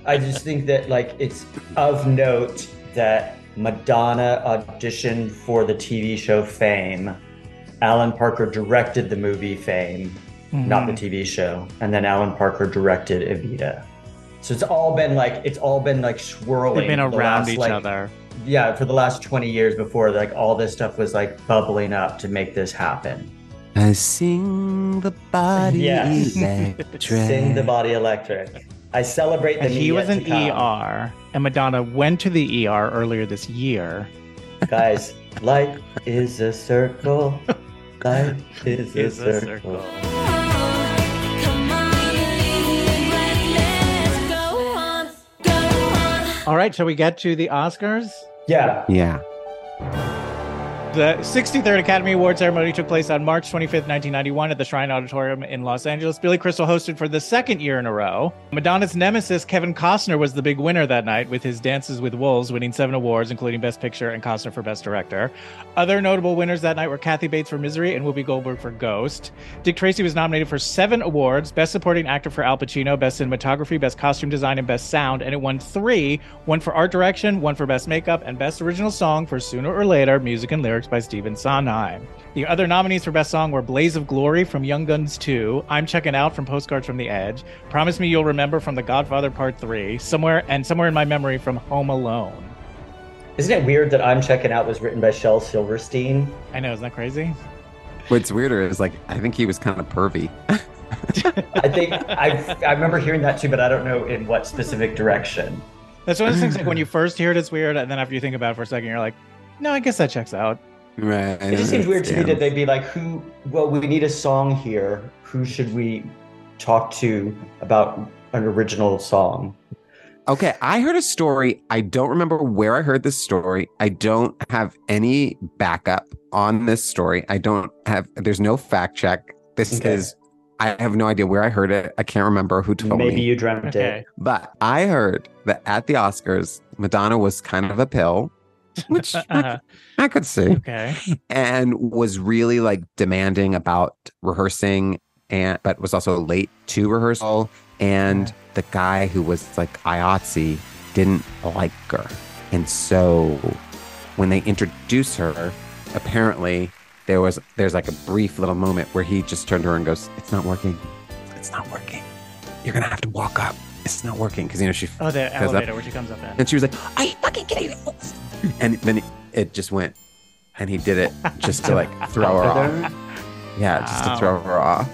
I just think that like it's of note that Madonna auditioned for the TV show Fame. Alan Parker directed the movie Fame, not the mm-hmm. TV show, and then Alan Parker directed Evita. So it's all been like it's all been like swirling. They've been for the around last, each like, other. Yeah, for the last twenty years before, like all this stuff was like bubbling up to make this happen. I sing the body Yes. electric. Sing the body electric. I celebrate the And he was yet in to come. ER, and Madonna went to the ER earlier this year. Guys, life is a circle. Life is, Is a a circle. Come on, let's go on, go on. All right, shall we get to the Oscars? Yeah. Yeah. The 63rd Academy Award ceremony took place on March 25th, 1991, at the Shrine Auditorium in Los Angeles. Billy Crystal hosted for the second year in a row. Madonna's nemesis, Kevin Costner, was the big winner that night with his Dances with Wolves, winning seven awards, including Best Picture and Costner for Best Director. Other notable winners that night were Kathy Bates for Misery and Whoopi Goldberg for Ghost. Dick Tracy was nominated for seven awards Best Supporting Actor for Al Pacino, Best Cinematography, Best Costume Design, and Best Sound, and it won three one for Art Direction, one for Best Makeup, and Best Original Song for Sooner or Later, music and lyrics by Stephen Sondheim. The other nominees for Best Song were Blaze of Glory from Young Guns 2, I'm Checking Out from Postcards from the Edge, Promise Me You'll Remember from The Godfather Part 3, Somewhere and Somewhere in My Memory from Home Alone. Isn't it weird that I'm Checking Out was written by Shel Silverstein? I know, isn't that crazy? What's weirder is like I think he was kind of pervy. I think I I remember hearing that too, but I don't know in what specific direction. That's one of those things like when you first hear it, it's weird, and then after you think about it for a second, you're like, no, I guess that checks out. Right. It just seems weird to me that they'd be like, who, well, we need a song here. Who should we talk to about an original song? Okay, I heard a story. I don't remember where I heard this story. I don't have any backup on this story. I don't have, there's no fact check. This Okay. is, I have no idea where I heard it. I can't remember who told Maybe me. Maybe you dreamt Okay. it. But I heard that at the Oscars, Madonna was kind of a pill, which I, Uh-huh. I could see, Okay. and was really like demanding about rehearsing, and but was also late to rehearsal. And the guy who was like IATSE didn't like her, and so when they introduced her, apparently there was there's like a brief little moment where he just turned to her and goes, "It's not working. It's not working. You're gonna have to walk up. It's not working." Because you know she Oh, the goes up. where she comes up. And she was like, "Are you fucking kidding me?" And then it just went, and he did it just to like throw her off. Yeah, just to throw her off.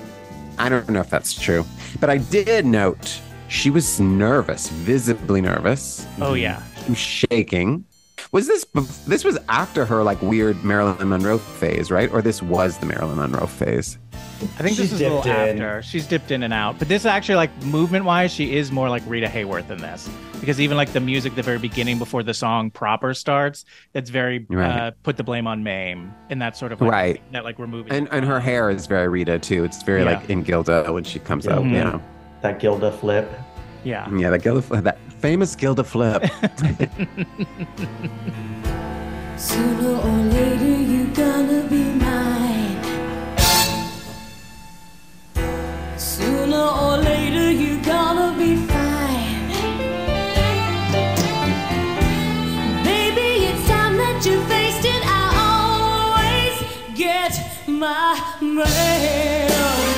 I don't know if that's true, but I did note she was nervous, visibly nervous. Oh, yeah. She was shaking. Was this this was after her like weird Marilyn Monroe phase, right? Or this was the Marilyn Monroe phase? I think this is a little dipped in. after. She's dipped in and out. But this actually, like movement wise, she is more like Rita Hayworth in this. Because even like the music, the very beginning before the song proper starts, it's very Right. uh, put the blame on Mame in that sort of like, Right. that like removing And and her hair is very Rita too. It's very Yeah. like in Gilda when she comes out. Mhm. You know, That Gilda flip. Yeah. yeah, that Gilda, that famous Gilda flip. Sooner or later, you gonna be mine. Sooner or later, you gonna be fine. Baby, it's time that you faced it. I always get my mail.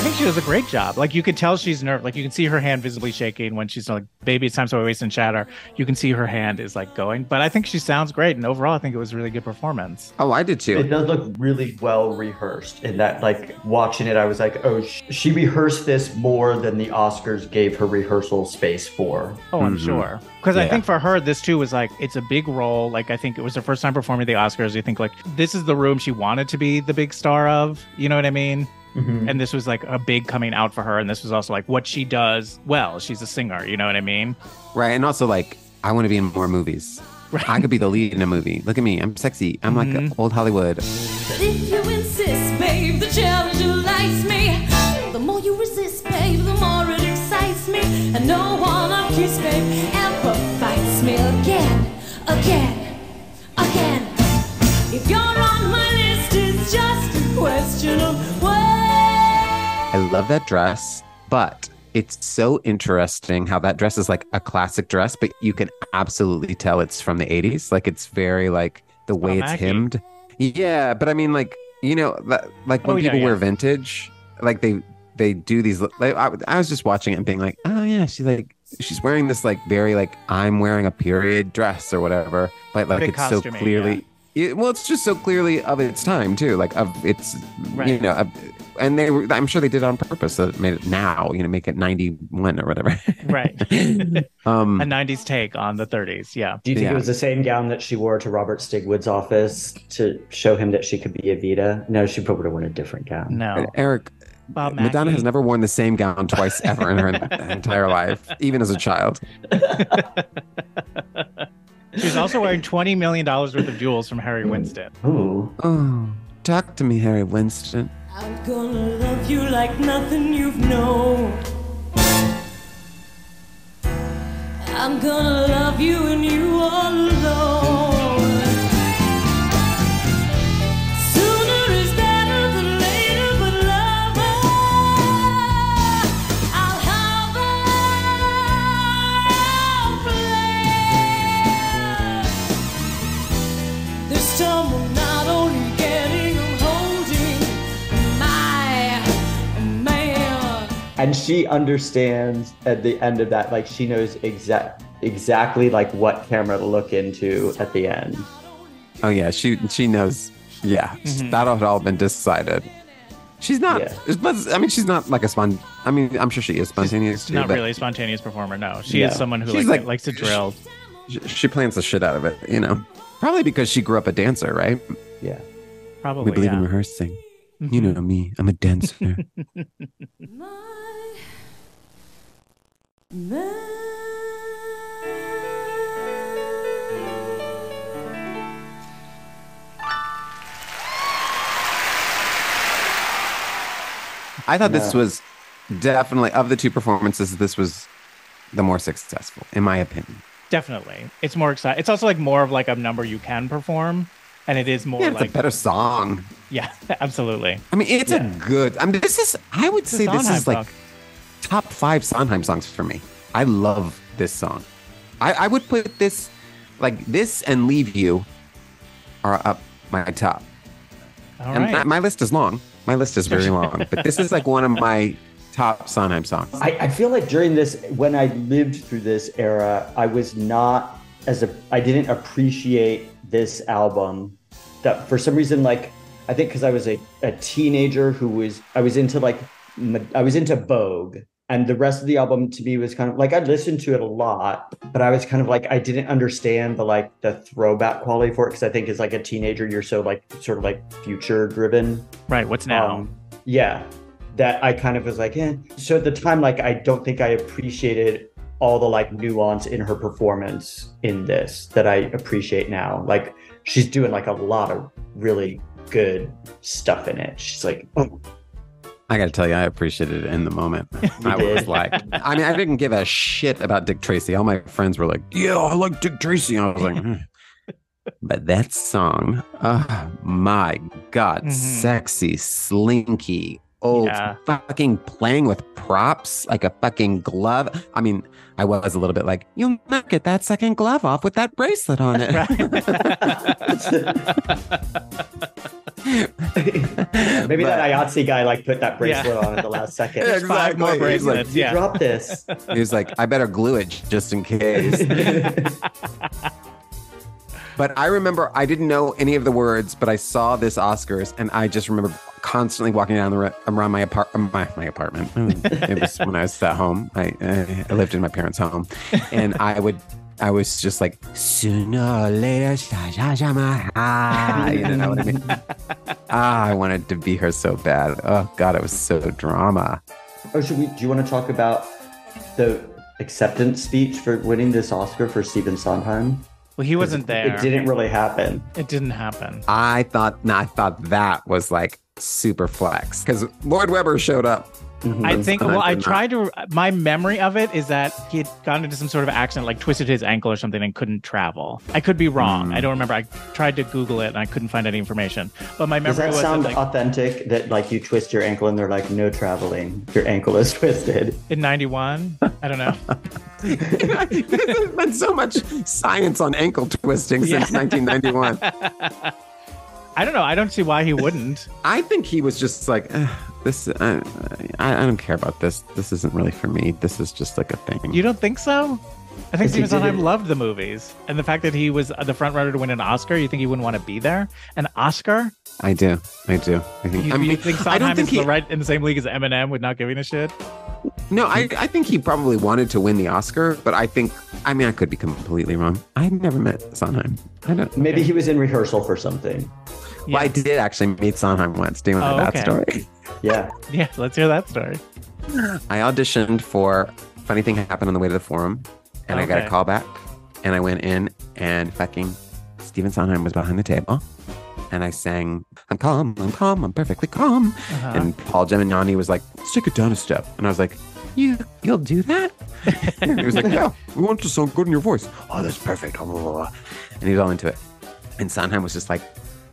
I think she does a great job. Like you could tell she's nervous. Like you can see her hand visibly shaking when she's like, "Baby, it's time to waste and shatter." You can see her hand is like going. But I think she sounds great, and overall, I think it was a really good performance. Oh, I did too. It does look really well rehearsed. In that, like watching it, I was like, "Oh, sh- she rehearsed this more than the Oscars gave her rehearsal space for." Oh, I'm Mhm. sure. Because I think for her, this too was like it's a big role. Like I think it was her first time performing the Oscars. You think like this is the room she wanted to be the big star of. You know what I mean? Mhm. And this was like a big coming out for her. And this was also like what she does well. She's a singer. You know what I mean? Right. And also, like, I want to be in more movies. I could be the lead in a movie. Look at me. I'm sexy. I'm Mhm. like old Hollywood. If you insist, babe, the challenge delights me. The more you resist, babe, the more it excites me. And no one I'll kiss, babe, ever fights me again, again, again. If you're love that dress, but it's so interesting how that dress is like a classic dress, but you can absolutely tell it's from the 80s. Like it's very like the way it's Maggie. hemmed. Yeah, but I mean, like, you know, like when Oh, yeah, people wear vintage, like they they do these. Like, I, I was just watching it and being like, oh yeah, she's like she's wearing this like very like I'm wearing a period dress or whatever, but like Big it's so clearly. It, well, it's just so clearly of its time too, like of its, you know, of, and they were. I'm sure they did it on purpose, so it made it now, you know, make it 91 or whatever. Right. um, a 90s take on the 30s. Yeah. Do you think Yeah. it was the same gown that she wore to Robert Stigwood's office to show him that she could be Evita? No, she probably would have worn a different gown. No. Eric, Bob Madonna Mackie. has never worn the same gown twice ever in her entire life, even as a child. She's also wearing $20 million worth of jewels from Harry Winston. Ooh. Oh, talk to me, Harry Winston. I'm gonna love you like nothing you've known. I'm gonna love you and you all alone. And she understands at the end of that, like she knows exact exactly like what camera to look into at the end. Oh yeah, she she knows. Yeah, Mhm. that had all been decided. She's not. Yeah. but I mean, she's not like a spon. I mean, I'm sure she is spontaneous too. Not but really a spontaneous performer. No. She Yeah. is someone who like, like- likes to drill. She, she plans the shit out of it. You know, probably because she grew up a dancer, right? Yeah. Probably. we believe yeah. in rehearsing. You Mhm. know me. I'm a dancer. My man. I thought this was definitely of the two performances. This was the more successful, in my opinion. Definitely. It's more exciting. It's also like more of like a number you can perform. And it is more Yeah, it's like, a better song. yeah, absolutely. I mean, it's Yeah. a good. I mean, this is. I would It's say this Sondheim is like song. Top five Sondheim songs for me. I love this song. I, I would put this, like this and Leave You, are up my top. All and right. my, my list is long. My list is very long, but this is like one of my top Sondheim songs. I, I feel like during this, when I lived through this era, I was not as a, I didn't appreciate this album. That for some reason, like I think because I was a, a teenager who was, I was into like, I was into Vogue, and the rest of the album to me was kind of like I listened to it a lot, but I was kind of like I didn't understand the like the throwback quality for it because I think as like a teenager you're so like sort of like future driven. right. What's now? Um, yeah, that I kind of was like, eh. So at the time, like, I don't think I appreciated all the like nuance in her performance in this that I appreciate now. Like, she's doing like a lot of really good stuff in it. She's like, oh, I got to tell you, I appreciated it in the moment. I was like, I mean, I didn't give a shit about Dick Tracy. All my friends were like, yeah, I like Dick Tracy. I was like, "Hmm." but that song, oh my God, Mhm. sexy, slinky, oh, Yeah. fucking playing with props like a fucking glove. I mean, I was a little bit like, you'll not get that second glove off with that bracelet on it. Maybe But- that IATSE guy like put that bracelet Yeah. on at the last second. Yeah, Five more Exactly. He's like, bracelets. Yeah. drop this. He was like, I better glue it just in case. But I remember I didn't know any of the words, but I saw this Oscars, and I just remember constantly walking down the re- around my apart my, my apartment. It was when I was at home. I, uh, I lived in my parents' home, and I would. I was just like sooner or later, sha, sha, sha, ma, ha," you know what I mean? Ah, I wanted to be her so bad. Oh God, it was so drama. Oh, should we? Do you want to talk about the acceptance speech for winning this Oscar for Stephen Sondheim? Well, he wasn't there. It didn't really happen. It didn't happen. I thought, no, I thought that was like super flex because Lloyd Webber showed up. I think. Well, I tried to. My memory of it is that he had gotten into some sort of accident, like twisted his ankle or something, and couldn't travel. I could be wrong. Hmm. I don't remember. I tried to Google it and I couldn't find any information. But my memory Does memory that was sound that, like, authentic? That like you twist your ankle and they're like, no traveling. Your ankle is twisted. in '91. I don't know. There's been so much science on ankle twisting since 1991. I don't know. I don't see why he wouldn't. I think he was just like, "Ugh, this. I, I, I don't care about this. This isn't really for me. This is just like a thing. You don't think so? I think Yes, he Sondheim did. loved the movies, and the fact that he was the front runner to win an Oscar. You think he wouldn't want to be there? An Oscar? I do. I do. I think. You, I mean, you think I don't think is he. the right in the same league as Eminem with not giving a shit? No, I, I think he probably wanted to win the Oscar, but I think. I mean, I could be completely wrong. I've never met Sondheim. I don't. Maybe he was in rehearsal for something. Well, I did actually meet Sondheim once. Do you want Oh, that okay. story? Yeah. Yeah, let's hear that story. I auditioned for Funny Thing Happened on the way to the forum, and I got a call back, and I went in, and fucking Stephen Sondheim was behind the table, and I sang, "I'm calm, I'm calm, I'm perfectly calm," Uh-huh. and Paul Gemignani was like, "Let's take it down a step," and I was like, "You, you'll do that?" he was like, "Yeah, we want to sound good in your voice." Oh, that's perfect. Blah, blah, blah. And he was all into it, and Sondheim was just like,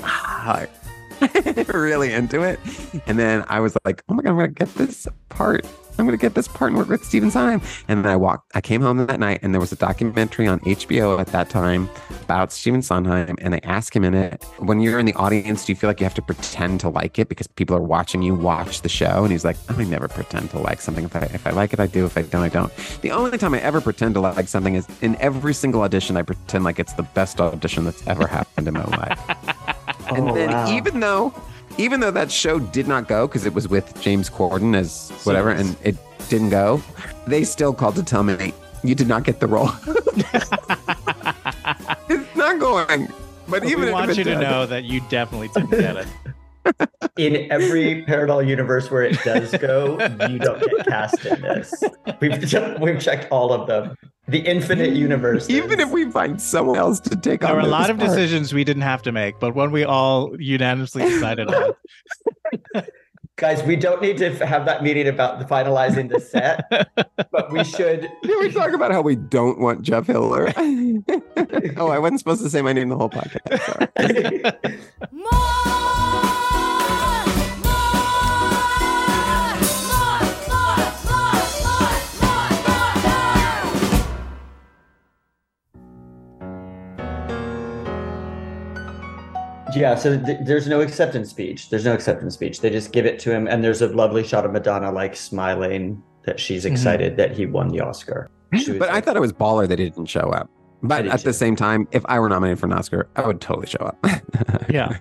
ah, really into it. And then I was like, oh my God, I'm going to get this part. I'm going to get this part and work with Stephen Sondheim. And then I walked, I came home that night and there was a documentary on HBO at that time about Stephen Sondheim. And they asked him in it, when you're in the audience, do you feel like you have to pretend to like it because people are watching you watch the show? And he's like, I never pretend to like something. If I, if I like it, I do. If I don't, I don't. The only time I ever pretend to like something is in every single audition, I pretend like it's the best audition that's ever happened in my life. And Oh, then wow. even though even though that show did not go because it was with James Corden as whatever Yes. and it didn't go, they still called to tell me you did not get the role. it's not going. But even we if want you to know that you definitely didn't get it. In every parallel universe where it does go, you don't get cast in this. We've we've checked all of them. The infinite universe. even if we find someone else to take There on there were a lot of part. decisions we didn't have to make, but one we all unanimously decided on. guys, we don't need to have that meeting about the finalizing the set, but we should. Can we talk about how we don't want Jeff Hiller? oh, I wasn't supposed to say my name the whole podcast. Sorry. Yeah, so th- there's no acceptance speech. There's no acceptance speech. They just give it to him, and there's a lovely shot of Madonna like smiling that she's mm-hmm. excited that he won the Oscar. She was But I thought it was baller that he didn't show up. But at the same time, if I were nominated for an Oscar, I would totally show up. Yeah.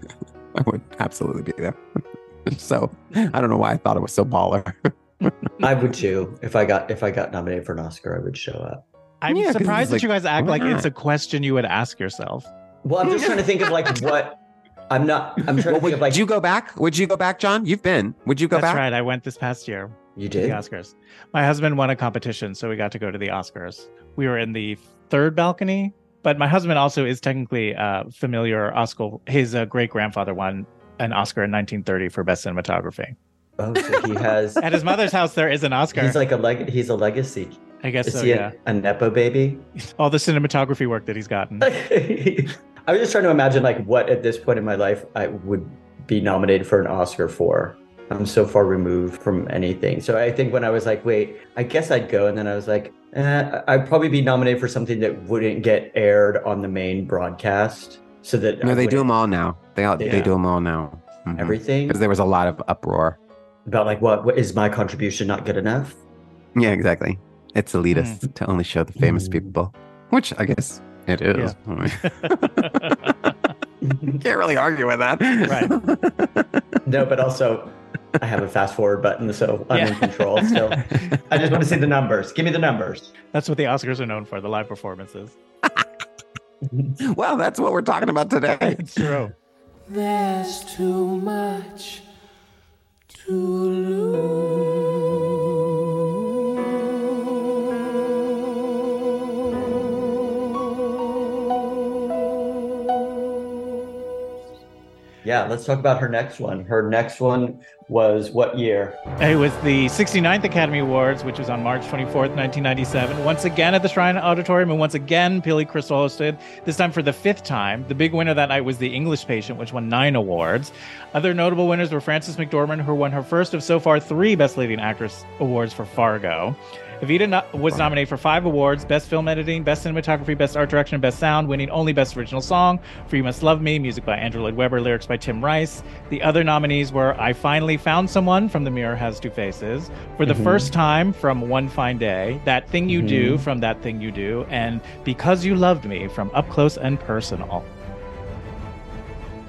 I would absolutely be there. so I don't know why I thought it was so baller. I would too. If I got if I got nominated for an Oscar, I would show up. I'm Yeah, 'cause surprised it's that you guys act why like it's a question you would ask yourself. Well, I'm just trying to think of like what I'm not. I'm trying Well, to would of like you go back? Would you go back, John? You've been. Would you go back? That's back? right. I went this past year you to the. Oscars. My husband won a competition, so we got to go to the Oscars. We were in the third balcony, but my husband also is technically uh, familiar Oscar. His uh, great grandfather won an Oscar in 1930 for best cinematography. Oh, so he has. At his mother's house, there is an Oscar. He's like a leg. He's a legacy. I guess Is so. he Yeah, a, a nepo baby? all the cinematography work that he's gotten. I was just trying to imagine like what at this point in my life I would be nominated for an Oscar for. I'm so far removed from anything. So I think when I was like, wait, I guess I'd go, and then I was like, eh, I'd probably be nominated for something that wouldn't get aired on the main broadcast. So that No, I they do them all now. They all they do them all now. Mhm. everything Because there was a lot of uproar. about like what, what is my contribution not good enough? Yeah, exactly. It's elitist to only show the famous Mm. people, which I guess it is. Can't really argue with that. Right. No, but also I have a fast forward button, so I'm in control still. I just want to see the numbers. Give me the numbers. That's what the Oscars are known for, the live performances. well, that's what we're talking about today. It's true. There's too much to Yeah, let's talk about her next one. Her next one was what year? It was the 69th Academy Awards, which was on March 24th, 1997. Once again at the Shrine Auditorium, and once again, Billy Crystal hosted, this time for the fifth time. The big winner that night was The English Patient, which won nine awards. Other notable winners were Frances McDormand, who won her first of so far three Best Leading Actress awards for Fargo. Evita no- was nominated for five awards Best Film Editing, Best Cinematography, Best Art Direction, and Best Sound, winning only Best Original Song for You Must Love Me, music by Andrew Lloyd Webber, lyrics by Tim Rice. The other nominees were I Finally Found Someone from The Mirror Has Two Faces, For the mm-hmm. First Time from One Fine Day, That Thing You Do mm-hmm. from That Thing You Do, and Because You Loved Me from Up Close and Personal.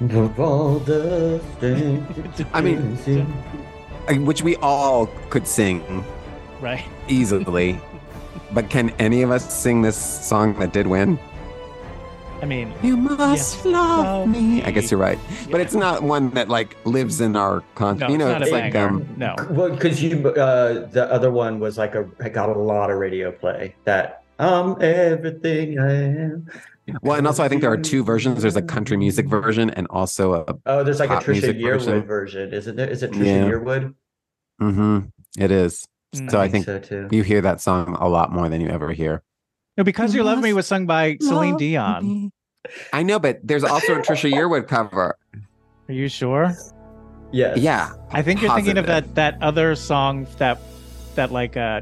Of all the things I mean- Which we all could sing Right? Easily. but can any of us sing this song that did win? I mean, You must love me. I guess you're right. But it's not one that like lives in our con. no, you know, it's not it's a like banger. um, no. well, because you uh, the other one was like a got a lot of radio play. That I'm everything I am. well, and also I think there are two versions. There's a country music version and also a Oh, there's like a Trisha Yearwood version. version. isn't there? Is it Trisha Yeah. Yearwood? hmm It is. Mm. So I think so too. you hear that song a lot more than you ever hear. No, Because You Love Me was sung by Celine Dion. me. I know, but there's also a Trisha Yearwood cover. Are you sure? Yes. Yeah, I think you're thinking of that that other song that that like uh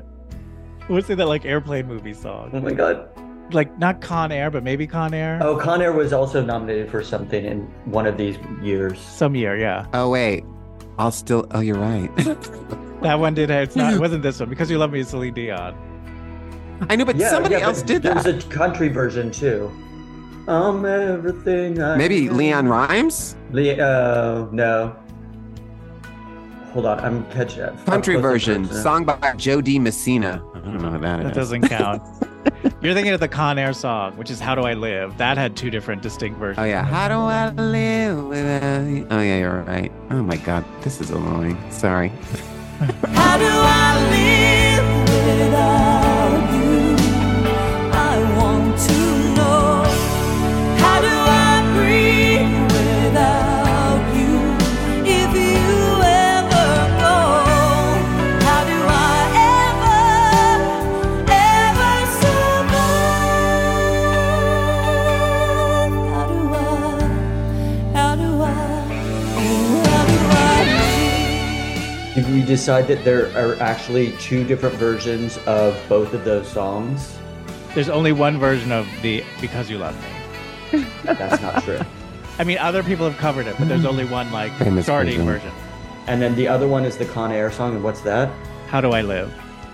what's it that like airplane movie song? Oh my god. Like not Con Air, but maybe Con Air. Oh, Con Air was also nominated for something in one of these years. Some year, yeah. Oh wait, I'll still. Oh, you're right. That one did it's not it wasn't this one because you love me is Celine Dion. I know, but Yeah, somebody yeah, but else did There's that. a country version too. I'm everything. I Maybe am. LeAnn Rimes, Le- uh, no. Hold on, I'm catching up. country Up close version, and personal. song by Jo Dee Messina. I don't know who that is. That doesn't count. You're thinking of the Con Air song, which is How Do I Live? That had two different distinct versions. Oh yeah, how do I live without you? Oh yeah, you're right. Oh my god, this is annoying. Sorry. How do I live decide that there are actually two different versions of both of those songs? There's only one version of the Because You Love Me. That's not true. I mean, other people have covered it, but there's only one like Famous starting version. version. And then the other one is the Con Air song, and what's that? How do I live?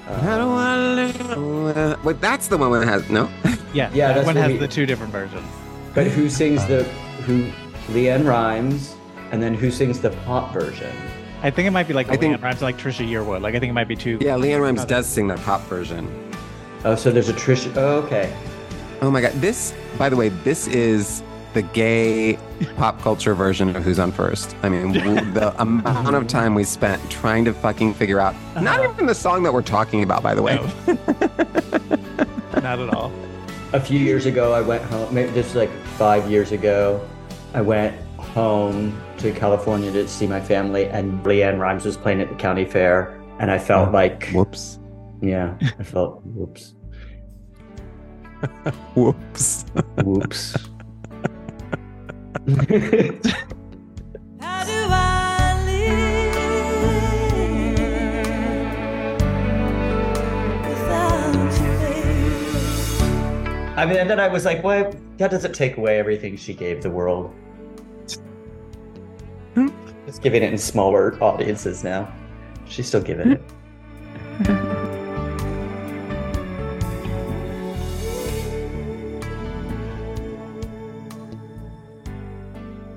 Uh, How do I live? with- But that's the one that has no. Yeah, Yeah, that that's one what has we- the two different versions. But who sings the who? LeAnn Rimes, and then who sings the pop version? I think it might be like I think- LeAnn Rimes, like Trisha Yearwood. Like I think it might be too. Yeah, LeAnn Rimes does sing the pop version. Oh, so there's a Trisha. Oh, okay. Oh my god, this. By the way, this is the gay pop culture version of Who's on First. I mean, the amount of time we spent trying to fucking figure out. Not uh-huh. even the song that we're talking about, by the way. No. Not at all. A few years ago, I went home. Maybe this was like five years ago. I went home to California to see my family, and LeAnn Rimes was playing at the county fair, and I felt oh, like, Whoops. yeah, I felt whoops, Whoops. whoops. How do I live without you. I mean, and then I was like, well, that doesn't take away everything she gave the world. Hmm? Just giving it in smaller audiences now. She's still giving it.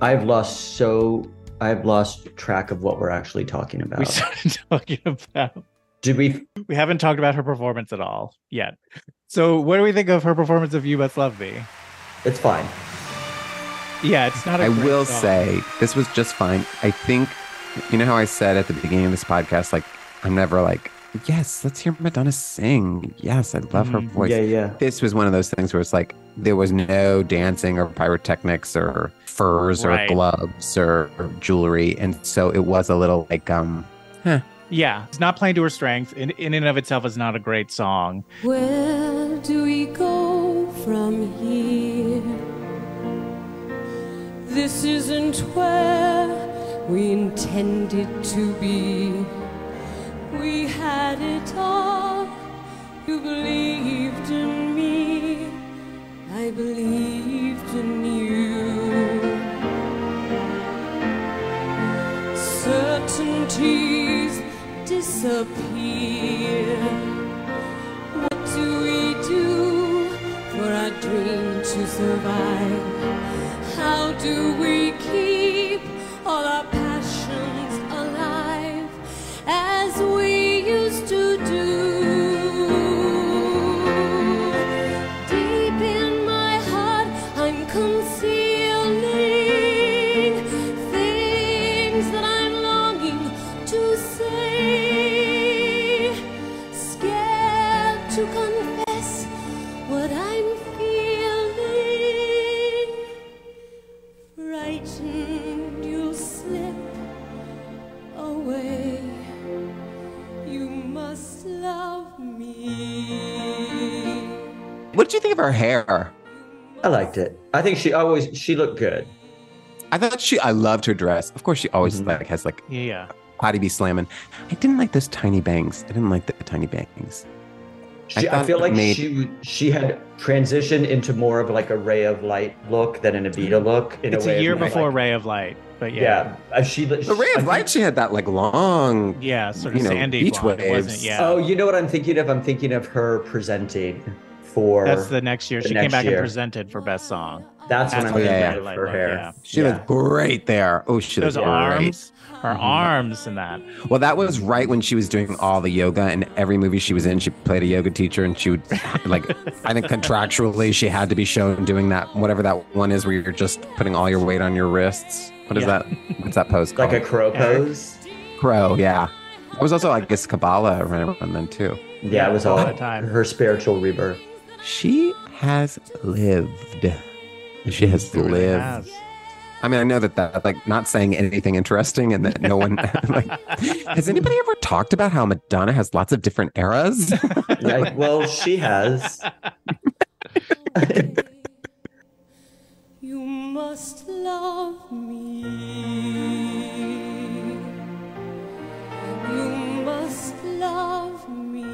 I've lost so I've lost track of what we're actually talking about. We about. started talking about. Did we? We haven't talked about her performance at all yet. So, what do we think of her performance of "You Must Love Me"? It's fine. Yeah, it's not. I I will say this was just fine. I think, you know how I said at the beginning of this podcast, like, I'm never like, yes, let's hear Madonna sing. Yes, I love her Mhm. voice. Yeah, yeah. This was one of those things where it's like, there was no dancing or pyrotechnics or furs Right. or gloves or, or jewelry. And so it was a little like, um, Yeah, it's not playing to her strength. In, in and of itself, is not a great song. Where do we go from here? This isn't where we intended to be. We had it all. You believed in me. I believed in you. Certainties disappear. What do we do for our dream to survive? How do we keep her hair? I liked it. I think she always she looked good. I thought she, I loved her dress. Of course, she always Mhm. like has like Yeah, body be slamming. I didn't like those tiny bangs. I didn't like the tiny bangs. She, I, thought feel like made- she she had transitioned into more of like a ray of light look than an Evita look. In it's a, way a of year like- before Ray of Light, but yeah, Yeah, uh, she. The ray I of think- light, she had that like long. yeah, sort of You know, sandy beach blonde. Wasn't, waves. yeah. Oh, you know what I'm thinking of? I'm thinking of her presenting for. That's the next year. the She came back year. and presented for best song. That's when I'm what thinking yeah, yeah. her hair. Yeah. She Yeah. looked great there. Oh, she Those looked great. arms, her Mhm. arms, and that. Well, that was right when she was doing all the yoga, and every movie she was in, she played a yoga teacher, and she would like, I think contractually she had to be shown doing that, whatever that one is, where you're just putting all your weight on your wrists. What is Yeah. that? What's that pose called? Like a crow pose. crow. Yeah, it was also, I guess, Kabbalah around then too. Yeah, it was all all the time. her spiritual rebirth. She has lived. She has It really lived. has. I mean, I know that that like not saying anything interesting, and that no one like. Has anybody ever talked about how Madonna has lots of different eras? Yeah, well, she has. You must love me. You must love me.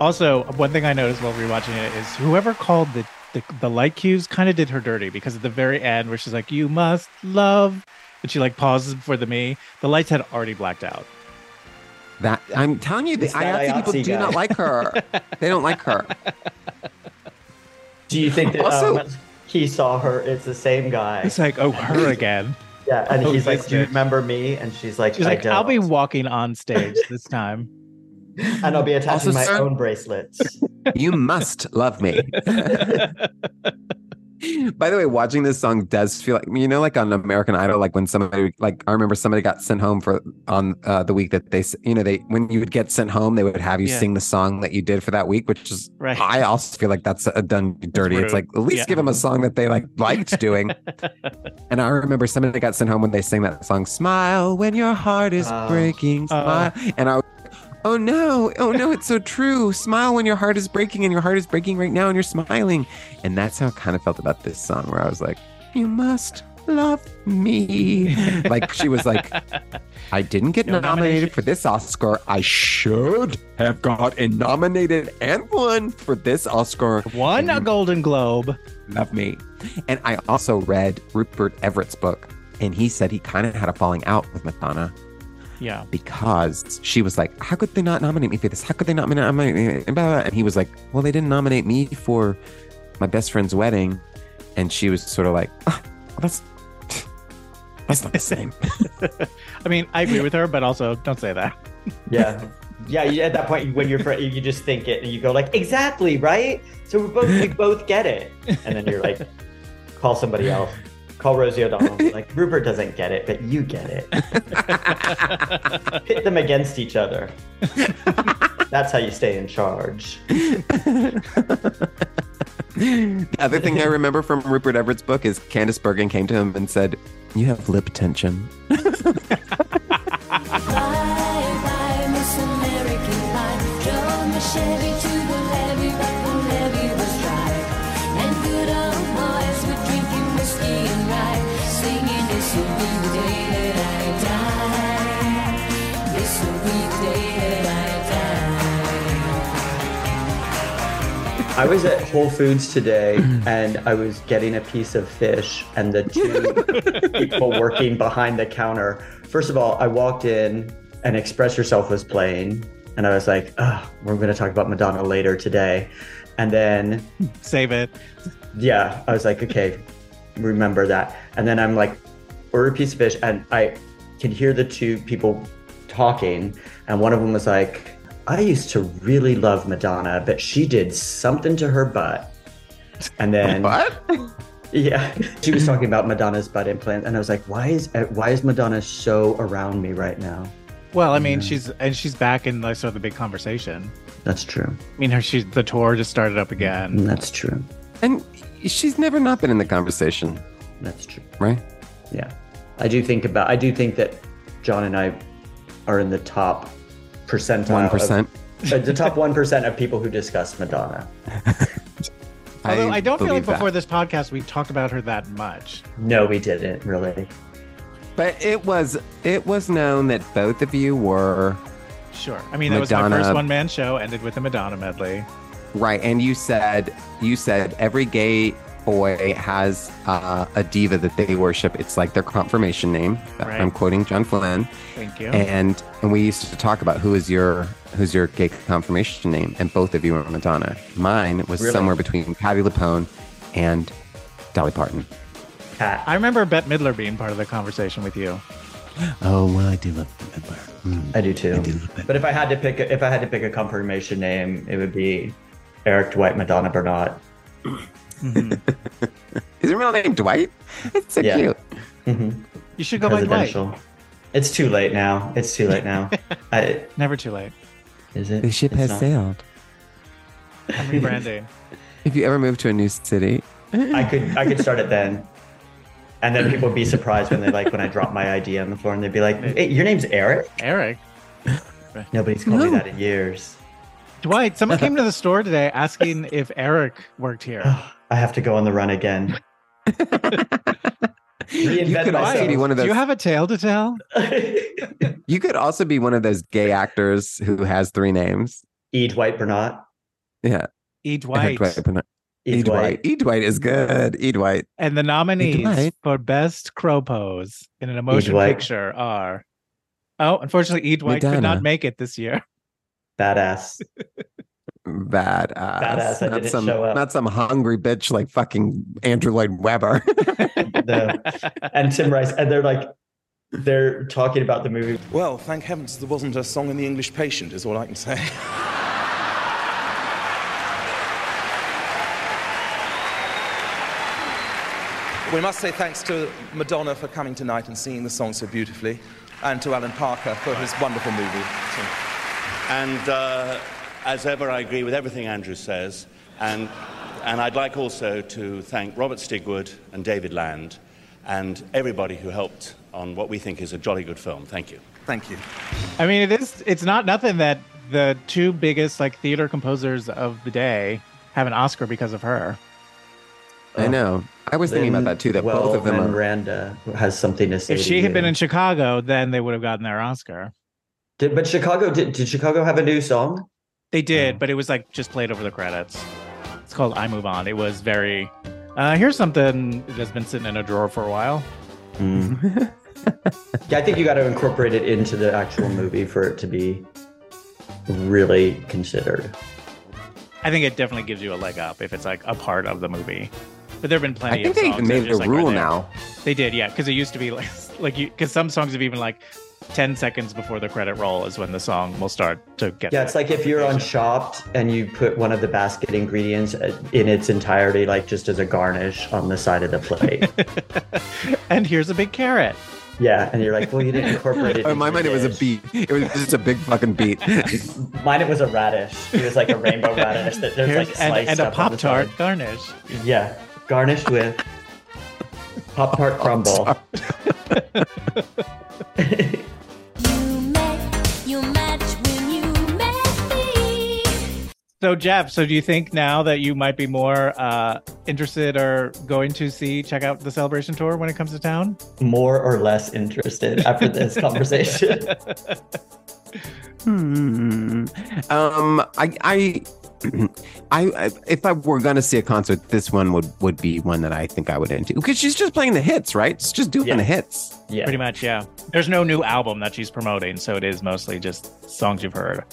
Also, one thing I noticed while rewatching it is whoever called the the, the light cues kind of did her dirty because at the very end where she's like, "You must love," and she like pauses before the me, the lights had already blacked out. that I'm telling you, the It's that IATSE people IATSE do not like her. they don't like her. Do you think that Also- um, he saw her? It's the same guy. It's like, oh, her again. Yeah, and he's like, "Do you remember me?" And she's like, She's "I like, don't." I'll be walking on stage this time. and I'll be attaching Also, my sir- own bracelets. You must love me. By the way, watching this song does feel like you know, like on American Idol, like when somebody, like I remember somebody got sent home for on uh, the week that they, you know, they when you would get sent home, they would have you Yeah. sing the song that you did for that week, which is Right. I also feel like that's a done dirty. It's like at least Yeah. give them a song that they like liked doing. and I remember somebody got sent home when they sang that song, "Smile when your heart is Oh. breaking." Smile, and I. Oh no, oh no, it's so true. Smile when your heart is breaking, and your heart is breaking right now, and you're smiling. And that's how I kind of felt about this song, where I was like, You must love me. like she was like, I didn't get No nominated for this Oscar. I should have gotten nominated and won for this Oscar. One a Golden Globe. love me. And I also read Rupert Everett's book, and he said he kind of had a falling out with Madonna Yeah. because she was like, "How could they not nominate me for this? How could they not nominate me?" And, blah, blah, blah. and he was like, "Well, they didn't nominate me for my best friend's wedding," and she was sort of like, "Ah, well, "That's that's not the same." I mean, I agree with her, but also don't say that. Yeah. Yeah, you, at that point when you're fr- you just think it and you go like exactly right. So we both we both get it, and then you're like, call somebody else, call Rosie O'Donnell. Like Rupert doesn't get it, but you get it. Pit them against each other. That's how you stay in charge. the other thing I remember from Rupert Everett's book is Candice Bergen came to him and said, "You have lip tension." Bye bye, I was at Whole Foods today and I was getting a piece of fish, and the two people working behind the counter. First of all, I walked in and Express Yourself was playing, and I was like, oh, we're going to talk about Madonna later today. And then, Save it. yeah, I was like, okay, remember that. And then I'm like, order a piece of fish, and I can hear the two people talking, and one of them was like, I used to really love Madonna, but she did something to her butt. And then What? yeah, she was talking about Madonna's butt implant, and I was like, why is uh, why is Madonna so around me right now? Well, I mean, she's and she's back in like sort of the big conversation. That's true. I mean, her she's the tour just started up again. Mm, that's true. And she's never not been in the conversation, That's true. right? Yeah, I do think about. I do think that John and I are in the top percentile. One of- percent. uh, the top one percent of people who discuss Madonna. Although I, don't feel like that. before this podcast we talked about her that much. No, we didn't really. But it was it was known that both of you were Sure. I mean, that was my first one man show. Ended with a Madonna medley. right, and you said you said every gay boy has uh, a diva that they worship. It's like their confirmation name. Right. I'm quoting John Flynn, Thank you. and and we used to talk about who is your who's your gay confirmation name, and both of you were Madonna. Mine was Really? somewhere between Patti LuPone and Dolly Parton. Cat. I remember Bette Midler being part of the conversation with you. Oh well, I do love Bette Midler. I do too. But if I had to pick, a, if I had to pick a confirmation name, it would be Eric Dwight Madonna Bernard. Mm-hmm. Is your real name Dwight? It's so Yeah. cute. Mm-hmm. You should go by Dwight. Presidential. It's too late now. It's too late now. I, Never too late. is it? The ship It's has not. sailed. I'm rebranding. If you ever move to a new city, I could I could start it then. And then people would be surprised when they like when I drop my ID on the floor and they'd be like, hey, your name's Eric? Eric. Nobody's called me that in years. Dwight, someone came to the store today asking if Eric worked here. I have to go on the run again. you Reinvent could also myself. be one of those. Do you have a tale to tell? you could also be one of those gay actors who has three names. E. Dwight Bernard. Yeah, E. Dwight. Dwight. E. E. Dwight. E. Dwight is good. E. Dwight. And the nominees Dwight. for Best Crow Pose in an emotion Dwight. picture are. Oh, unfortunately, E. Dwight could not make it this year. Badass. Badass. Badass, I Not didn't some, show up. not some hungry bitch like fucking Andrew Lloyd Webber. The- and Tim Rice. And they're like, they're talking about the movie. Well, thank heavens there wasn't a song in The English Patient, is all I can say. we must say thanks to Madonna for coming tonight and singing the song so beautifully, and to Alan Parker for his wonderful movie. And uh, as ever, I agree with everything Andrew says. And, and I'd like also to thank Robert Stigwood and David Land and everybody who helped on what we think is a jolly good film. Thank you. Thank you. I mean, it is. It's not nothing that the two biggest like theater composers of the day have an Oscar because of her. I know. I was thinking about that too. That both of them are. Miranda has something to say. If to she had been in Chicago, then they would have gotten their Oscar. Did, but Chicago did. Did Chicago have a new song? They did, but it was like just played over the credits. It's called I Move On. It was very. Uh, here's something that's been sitting in a drawer for a while. Yeah, I think you got to incorporate it into the actual movie for it to be really considered. I think it definitely gives you a leg up if it's like a part of the movie. But there have been plenty. I think of they songs even made it a like, rule now. They did, yeah, because it used to be like like you because some songs have even like ten seconds before the credit roll is when the song will start to get. Yeah, it's like if you're on Chopped and you put one of the basket ingredients uh, in its entirety, like just as a garnish on the side of the plate. and here's a big carrot. yeah, and you're like, well, you didn't incorporate it. Oh, in my into mind, it was a dish. beat. It was just a big fucking beat. Mine, it was a radish. It was like a rainbow radish that there's Here's, like and, sliced and a up on the pop tart garnish. Yeah, garnished with pop tart crumble. You met, you match when you met me. So Jeff, so do you think now that you might be more uh, interested or going to see check out the celebration tour when it comes to town? More or less interested after this conversation. Hmm. Um, I, I, I, I, if I were gonna see a concert, this one would would be one that I think I would into because she's just playing the hits, right? It's just doing Yeah. the hits. Yeah. Pretty much, yeah. There's no new album that she's promoting, so it is mostly just songs you've heard.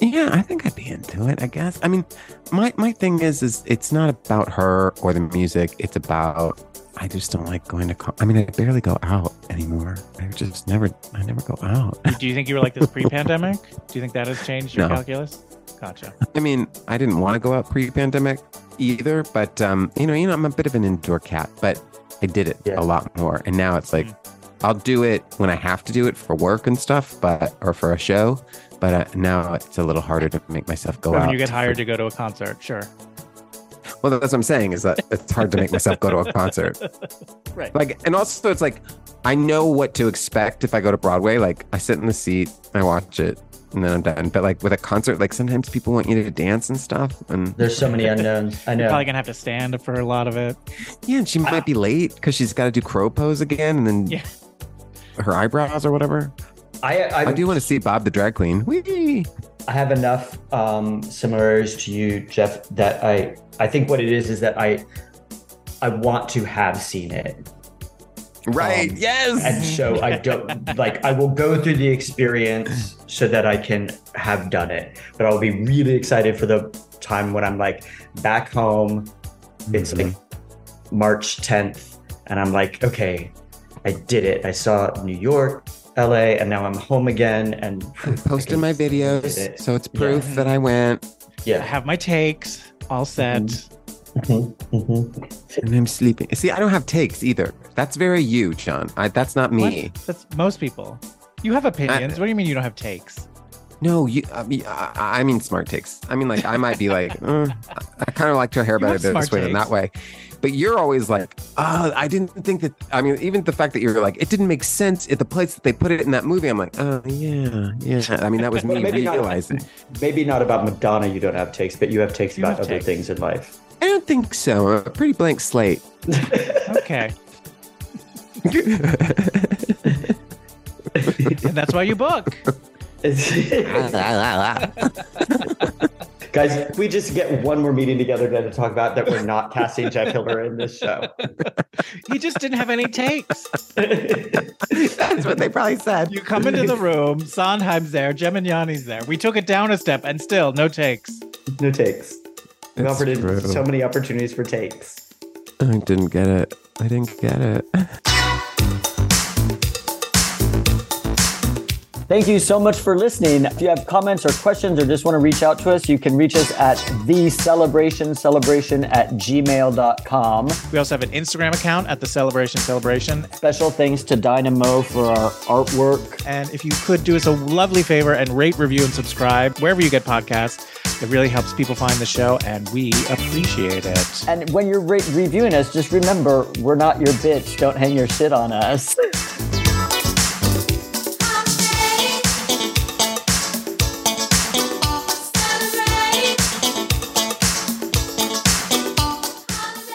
Yeah, I think I'd be into it. I guess. I mean, my my thing is, is it's not about her or the music. It's about I just don't like going to. Con- I mean, I barely go out anymore. I just never. I never go out. Do you think you were like this pre-pandemic? Do you think that has changed your No. calculus? Gotcha. I mean, I didn't want to go out pre-pandemic either, but um, you know, you know, I'm a bit of an indoor cat, but I did it Yeah. a lot more, and now it's like I'll do it when I have to do it for work and stuff, but or for a show. But uh, now it's a little harder to make myself go But out. when you get for- hired to go to a concert, sure. Well, that's what I'm saying is that it's hard to make myself go to a concert. Right. Like, and also it's like I know what to expect if I go to Broadway. Like, I sit in the seat, I watch it, and then I'm done. But like with a concert, like sometimes people want you to dance and stuff, and There's so many unknowns. I know. Probably gonna have to stand for a lot of it. yeah, and she might be late because she's got to do crow pose again, and then Yeah. her eyebrows or whatever. I, I, I do want to see Bob the drag queen. Whee! I have enough um, similarities to you, Jeff, that I I think what it is is that I I want to have seen it. Right? Um, yes. And so I don't like I will go through the experience so that I can have done it. But I'll be really excited for the time when I'm like back home. It's like March 10th, and I'm like, okay, I did it. I saw New York, LA, and now I'm home again. And I posted my videos, it. so it's proof that I went. I have my takes all set. Mhm, mhm. And I'm sleeping. See, I don't have takes either. That's very you, John. I, that's not me. What? That's most people. You have opinions. what do you mean you don't have takes? No, you. I mean, I, I mean smart takes. I mean, like I might be like, uh, I kind of like her hair You better this smart way than that way. But you're always like, oh, I didn't think that. I mean, even the fact that you're like, it didn't make sense at the place that they put it in that movie. I'm like, oh yeah, yeah. I mean, that was me Maybe not- realizing. Maybe not about Madonna, you don't have takes, but you have takes You about have other takes. things in life. I don't think so. A pretty blank slate. Okay. and that's why you book. Guys, we just get one more meeting together today to talk about that we're not casting Jeff Hiller in this show. He just didn't have any takes. That's what they probably said. You come into the room, Sondheim's there, Gemignani's there. We took it down a step and still no takes. No takes. We It's offered in true. so many opportunities for takes. I didn't get it. I didn't get it. Thank you so much for listening. If you have comments or questions or just want to reach out to us, you can reach us at the celebration celebration at gmail.com. We also have an Instagram account at the Celebration Celebration. Special thanks to Dyna Moe for our artwork. And if you could do us a lovely favor and rate, review, and subscribe wherever you get podcasts, it really helps people find the show, and we appreciate it. And when you're re- reviewing us, just remember we're not your bitch. Don't hang your shit on us.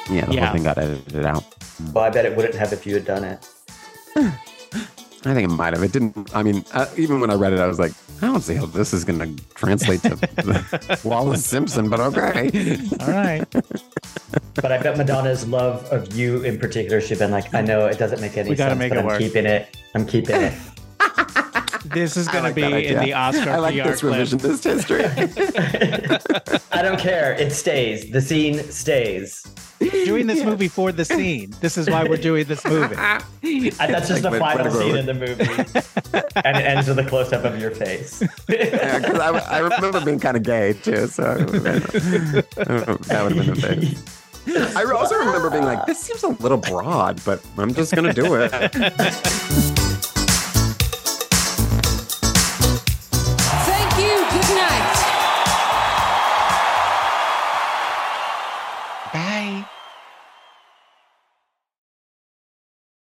Yeah, the Yeah. whole thing got edited out. Well, I bet it wouldn't have if you had done it. I think it might have. It didn't. I mean, uh, even when I read it, I was like, I don't see how this is going to translate to Wallis Simpson, but okay. All right. But I bet Madonna's love of you in particular, she'd been like, I know it doesn't make any We gotta sense, make but it I'm work." keeping it. I'm keeping it. This is going like to be in the Oscar I like PR this clip. revisionist history. I don't care. It stays. The scene stays. Doing this movie for the scene. This is why we're doing this movie. And that's just Like the final scene in the movie. and it ends with a close up of your face. Yeah, 'cause I, I remember being kind of gay too, so I don't know, that would have been the thing. I also remember being like, "This seems a little broad, but I'm just gonna do it."